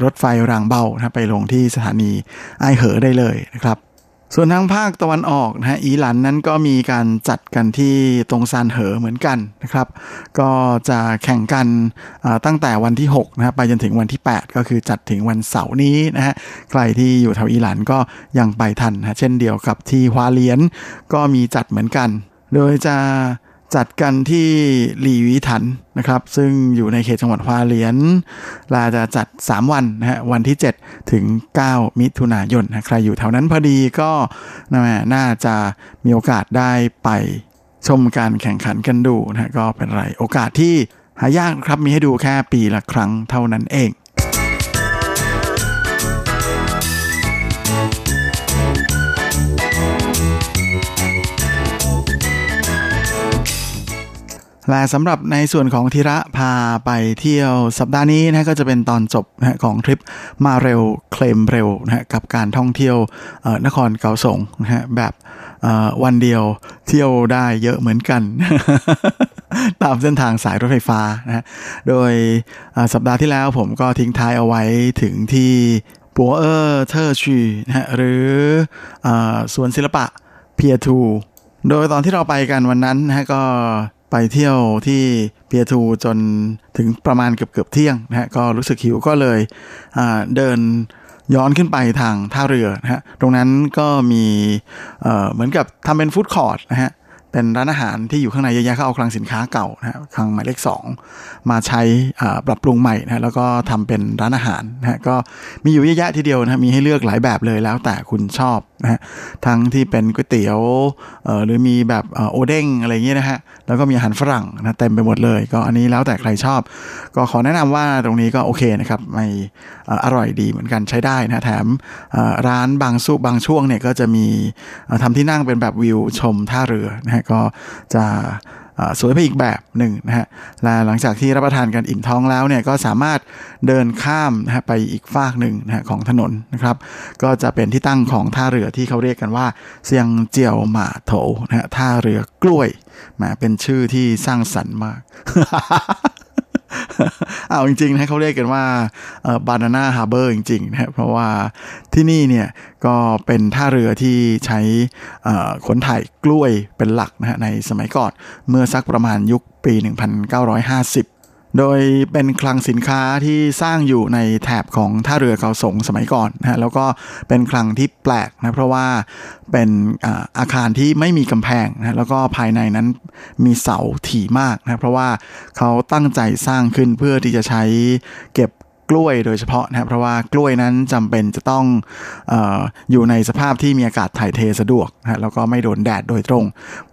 รถไฟรางเบานะไปลงที่สถานีไอเหอได้เลยนะครับ ส่วนทางภาคตะวันออกนะฮะอีหลันนั้นก็มีการจัดกันที่ตรงซานเหอเหมือนกันนะครับ ก็จะแข่งกันตั้งแต่วันที่6นะไปจนถึงวันที่ 8 ก็คือจัดถึงวันเสาร์นี้นะฮะใครที่อยู่แถวอีหลันก็ยังไปทันนะเช่นเดียวกับที่ฮวาเลียนก็มีจัดเหมือนกัน โดยจะ จัดกันที่หลีวิถันนะครับ ซึ่งอยู่ในเขตจังหวัดฮวาเลียนลาจะจัด 3 วันนะฮะวันที่ 7 ถึง 9 มิถุนายนนะใครอยู่แถวนั้นพอดีก็น่าจะมีโอกาสได้ไปชมการแข่งขันกันดูนะก็เป็นไร โอกาสที่หายากครับมีให้ดูแค่ปีละครั้งเท่านั้นเอง และสำหรับในส่วนของธีระพาไปเที่ยวสัปดาห์นี้นะก็จะเป็นตอนจบนะของทริปมาเร็วเคลมเร็วนะกับการท่องเที่ยวนครเกาสงนะฮะแบบวันเดียวเที่ยวได้เยอะเหมือนกัน ตามเส้นทางสายรถไฟฟ้านะโดยสัปดาห์ที่แล้วผมก็ทิ้งท้ายเอาไว้ถึงที่ปัวเออร์เทอร์ชีนะฮะหรือสวนศิลปะเพียทูโดยตอนที่เราไปกันวันนั้นนะก็ ไปเที่ยวที่เปียทูจนถึงประมาณเกือบเกือบเที่ยงนะฮะก็รู้สึกหิวก็เลยเดินย้อนขึ้นไปทางท่าเรือนะฮะตรงนั้นก็มีเหมือนกับทำเป็นฟู้ดคอร์ทนะฮะ เป็นร้านอาหารที่อยู่ข้างในเยอะแยะเขาเอาคลังสินค้าเก่านะฮะคลังหมายเลขสองมาใช้ปรับปรุงใหม่นะแล้วก็ทำเป็นร้านอาหารนะฮะก็มีอยู่เยอะแยะทีเดียวนะมีให้เลือกหลายแบบเลยแล้วแต่คุณชอบนะฮะทั้งที่เป็นก๋วยเตี๋ยวหรือมีแบบโอเด้งอะไรเงี้ยนะฮะแล้วก็มีอาหารฝรั่งนะเต็มไปหมดเลย ก็อันนี้แล้วแต่ใครชอบ ก็ขอแนะนำว่าตรงนี้ก็โอเคนะครับไม่อร่อยดีเหมือนกันใช้ได้นะแถมร้านบางสุบางช่วงเนี่ยก็จะมีทำที่นั่งเป็นแบบวิวชมท่าเรือนะฮะก็จะสวยไปอีกแบบหนึ่งนะฮะและหลังจากที่รับประทานกันอิ่มท้องแล้วเนี่ยก็สามารถเดินข้ามนะฮะไปอีกฟากหนึ่งนะฮะของถนนนะครับ ก็จะเป็นที่ตั้งของท่าเรือที่เขาเรียกกันว่าเซียงเจียวหมาโถนะฮะท่าเรือกล้วยแหมเป็นชื่อที่สร้างสรรค์มาก เอาจริงๆนะเขาเรียกกันว่า Banana Harbor จริงๆนะเพราะว่าที่นี่เนี่ยก็เป็นท่าเรือที่ใช้ขนถ่ายกล้วยเป็นหลักนะฮะในสมัยก่อนเมื่อสักประมาณยุคปี 1950 โดยเป็นคลังสินค้าที่สร้างอยู่ในแถบของท่าเรือเกาสงสมัยก่อนนะแล้วก็เป็นคลังที่แปลกนะเพราะว่าเป็นอาคารที่ไม่มีกำแพงนะแล้วก็ภายในนั้นมีเสาถี่มากนะเพราะว่าเขาตั้งใจสร้างขึ้นเพื่อที่จะใช้เก็บ กล้วยโดยเฉพาะนะครับเพราะว่ากล้วยนั้นจำเป็นจะต้องออยู่ในสภาพที่มีอากาศถ่ายเทสะดวกนะแล้วก็ไม่โดนแดดโดยตรง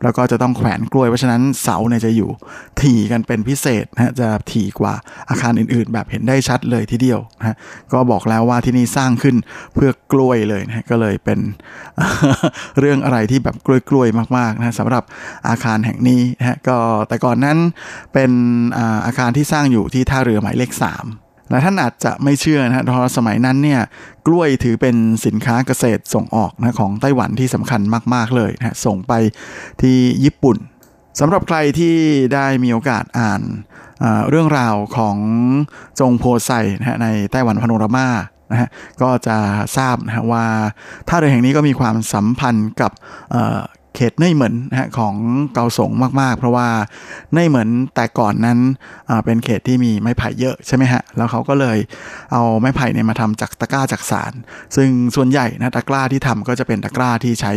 แล้วก็จะต้องแขวนกล้วยเพราะฉะนั้นเสาเนี่ยจะอยู่ถี่กันเป็นพิเศษนะจะถี่กว่าอาคารอื่นๆ แบบเห็นได้ชัดเลยทีเดียวนะก็บอกแล้วว่าที่นี่สร้างขึ้นเพื่อกล้วยเลยนะก็เลยเป็นเรื่องอะไรที่แบบกล้วยๆมากๆนะสำหรับอาคารแห่งนี้นะก็แต่ก่อนนั้นเป็นอาคารที่สร้างอยู่ที่ท่าเรือหมายเลข3 หลายท่านอาจจะไม่เชื่อนะเพราะสมัยนั้นเนี่ยกล้วยถือเป็นสินค้าเกษตรส่งออกนะของไต้หวันที่สำคัญมาก ๆ เลยนะส่งไปที่ญี่ปุ่นสำหรับใครที่ได้มีโอกาสอ่านเรื่องราวของจงโพไซนะในไต้หวันพาโนรามานะฮะก็จะทราบนะว่าท่าเรือแห่งนี้ก็มีความสัมพันธ์กับ เขตเน่ยเหมือนนะฮะของเกาสงมากๆ เพราะว่าเน่ยเหมือนแต่ก่อนนั้นเป็นเขตที่มีไม้ไผ่เยอะใช่ไหมฮะแล้วเขาก็เลยเอาไม้ไผ่เนี่ยมาทำจากตะกร้าจากสาร ซึ่งส่วนใหญ่นะตะกร้าที่ทำก็จะเป็นตะกร้าที่ใช้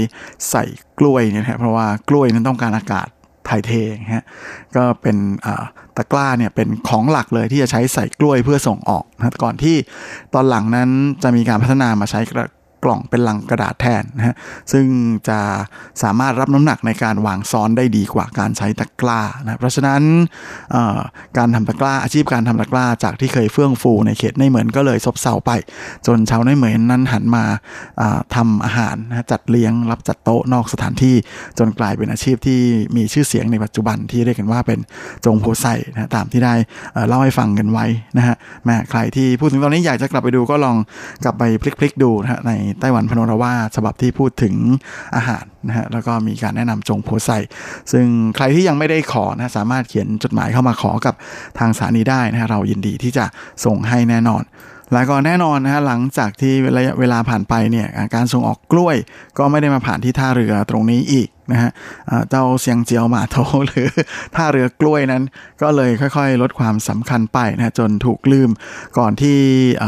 ใส่กล้วยเนี่ยฮะเพราะว่ากล้วยนั้นต้องการอากาศถ่ายเทฮะก็เป็นตะกร้าเนี่ยเป็นของหลักเลยที่จะใช้ใส่กล้วยเพื่อส่งออกนะก่อนที่ตอนหลังนั้นจะมีการพัฒนามาใช้ กล่องเป็นลังกระดาษแทนนะฮะซึ่งจะสามารถรับน้ำหนักในการวางซ้อนได้ดีกว่าการใช้ตะกร้านะเพราะฉะนั้นการทำตะกร้าอาชีพการทำตะกร้าจากที่เคยเฟื่องฟูในเขตในเหมือนก็เลยซบเซาไป จนชาวในเหมือนนั้นหันมาทำอาหารนะจัดเลี้ยงรับจัดโต๊ะนอกสถานที่จนกลายเป็นอาชีพที่มีชื่อเสียงในปัจจุบันที่เรียกกันว่าเป็นจงโพไซนะตามที่ได้เล่าให้ฟังกันไว้นะฮะแม่ใครที่พูดถึงตอนนี้อยากจะกลับไปดูก็ลองกลับไปพลิกๆดูนะฮะในไต้หวันพโนรว่าฉบับที่พูดถึงอาหารนะฮะแล้วก็มีการแนะนำจงโพไซซึ่งใครที่ยังไม่ได้ขอนะสามารถเขียนจดหมายเข้ามาขอกับทางสถานีได้นะฮะเรายินดีที่จะส่งให้แน่นอนแล้วก็แน่นอนนะฮะหลังจากที่ระยะเวลาผ่านไปเนี่ยการส่งออกกล้วยก็ไม่ได้มาผ่านที่ท่าเรือตรงนี้อีก นะฮะเจ้าเซียงเจียวหมาโถหรือท่าเรือกล้วยนั้น ก็เลยค่อยๆ ลดความสำคัญไปนะจนถูกลืมก่อนที่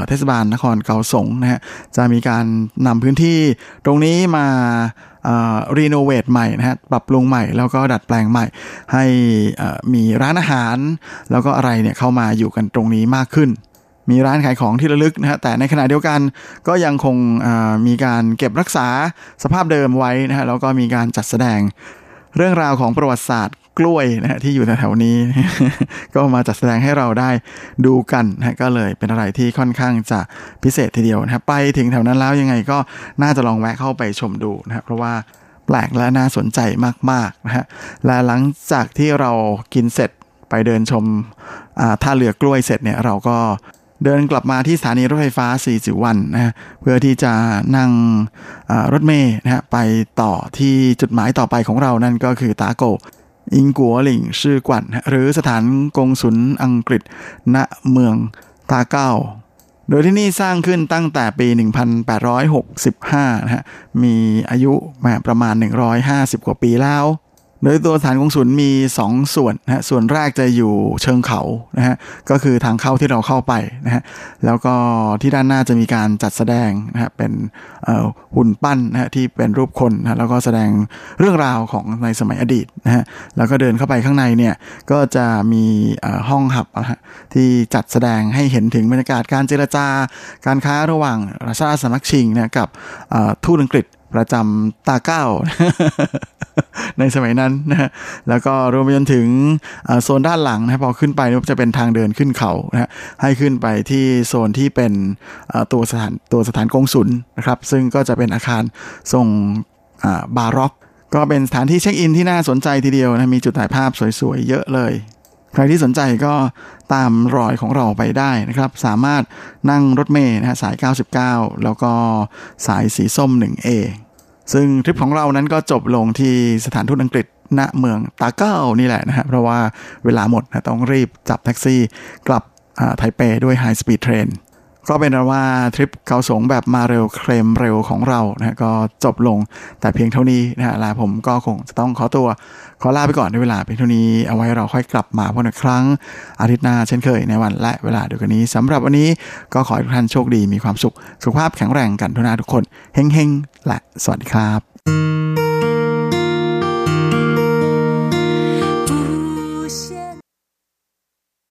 เทศบาลนครเกาสงนะฮะจะมีการนำพื้นที่ตรงนี้มารีโนเวทใหม่นะฮะปรับปรุงใหม่แล้วก็ดัดแปลงใหม่ ให้มีร้านอาหาร แล้วก็อะไรเนี่ยเข้ามาอยู่กันตรงนี้มากขึ้น มีร้านขายของที่ระลึกนะฮะแต่ในขณะเดียวกันก็ยังคงมีการเก็บรักษาสภาพเดิมไว้นะฮะแล้วก็มีการจัดแสดงเรื่องราวของประวัติศาสตร์กล้วยนะฮะที่อยู่แถวๆนี้ ก็มาจัดแสดงให้เราได้ดูกันนะก็เลยเป็นอะไรที่ค่อนข้างจะพิเศษทีเดียวนะครับไปถึงแถวนั้นแล้วยังไงก็น่าจะลองแวะเข้าไปชมดูนะครับเพราะว่าแปลกและน่าสนใจมากๆนะฮะและหลังจากที่เรากินเสร็จไปเดินชมท่าเรือกล้วยเสร็จเนี่ยเราก็ เดินกลับมาที่สถานีรถไฟฟ้าสีจิวันนะเพื่อที่จะนั่งรถเมย์นะฮะไปต่อที่จุดหมายต่อไปของเรานั่นก็คือตาโกอิงกัวหลิงชื่อกวันหรือสถานกงสุลอังกฤษ ณเมืองตาเก้า โดยที่นี่สร้างขึ้นตั้งแต่ปี 1865 นะฮะมีอายุมาประมาณ 150 กว่าปีแล้ว โดยตัวฐานกงสุลมี 2 ส่วนนะฮะส่วนแรกจะอยู่เชิงเขานะฮะก็คือทางเข้าที่เราเข้าไปนะฮะแล้วก็ที่ด้านหน้าจะมีการจัดแสดงนะฮะเป็นหุ่นปั้นนะฮะที่เป็นรูปคนนะแล้วก็แสดงเรื่องราวของในสมัยอดีตนะฮะแล้วก็เดินเข้าไปข้างในเนี่ยก็จะมีห้องหับนะฮะที่จัดแสดงให้เห็นถึงบรรยากาศการเจรจาการค้าระหว่างราชาสำนักชิงนะกับทูตอังกฤษ ประจำตาเก้า ในสมัยนั้นนะฮะแล้วก็รวมไปจนถึงโซนด้านหลังนะพอขึ้นไปจะเป็นทางเดินขึ้นเขานะฮะให้ขึ้นไปที่โซนที่เป็นตัวสถานตัวสถานกงสุลนะครับ ซึ่งก็จะเป็นอาคารทรงบาร็อก ก็เป็นสถานที่เช็คอินที่น่าสนใจทีเดียวนะมีจุดถ่ายภาพสวยๆเยอะเลยใครที่สนใจก็ตามรอยของเราไปได้นะครับ สามารถนั่งรถเมล์นะฮะสาย 99 แล้วก็สายสีส้ม 1A ซึ่งทริปของเรานั้นก็จบลงที่สถานทูตอังกฤษณเมืองตาเก้านี่แหละนะฮะเพราะว่าเวลาหมดนะต้องรีบจับแท็กซี่กลับไทเปด้วย high speed train ก็เป็นว่าทริปเกาสงแบบมาเร็วเคลมเร็วของเรานะก็จบลงแต่เพียงเท่านี้นะฮะลาผมก็คงจะต้องขอตัว ขอลาไปก่อนในเวลาเพียงเท่านี้เอาไว้เราค่อยกลับมาพบกันครั้ง อาทิตย์หน้าเช่นเคยในวันและเวลาเดียวกันนี้สำหรับวันนี้ก็ขอให้ทุกท่านโชคดีมีความสุข สุขภาพแข็งแรงกันทุกท่านทุกคนเฮ้งๆและสวัสดีครับ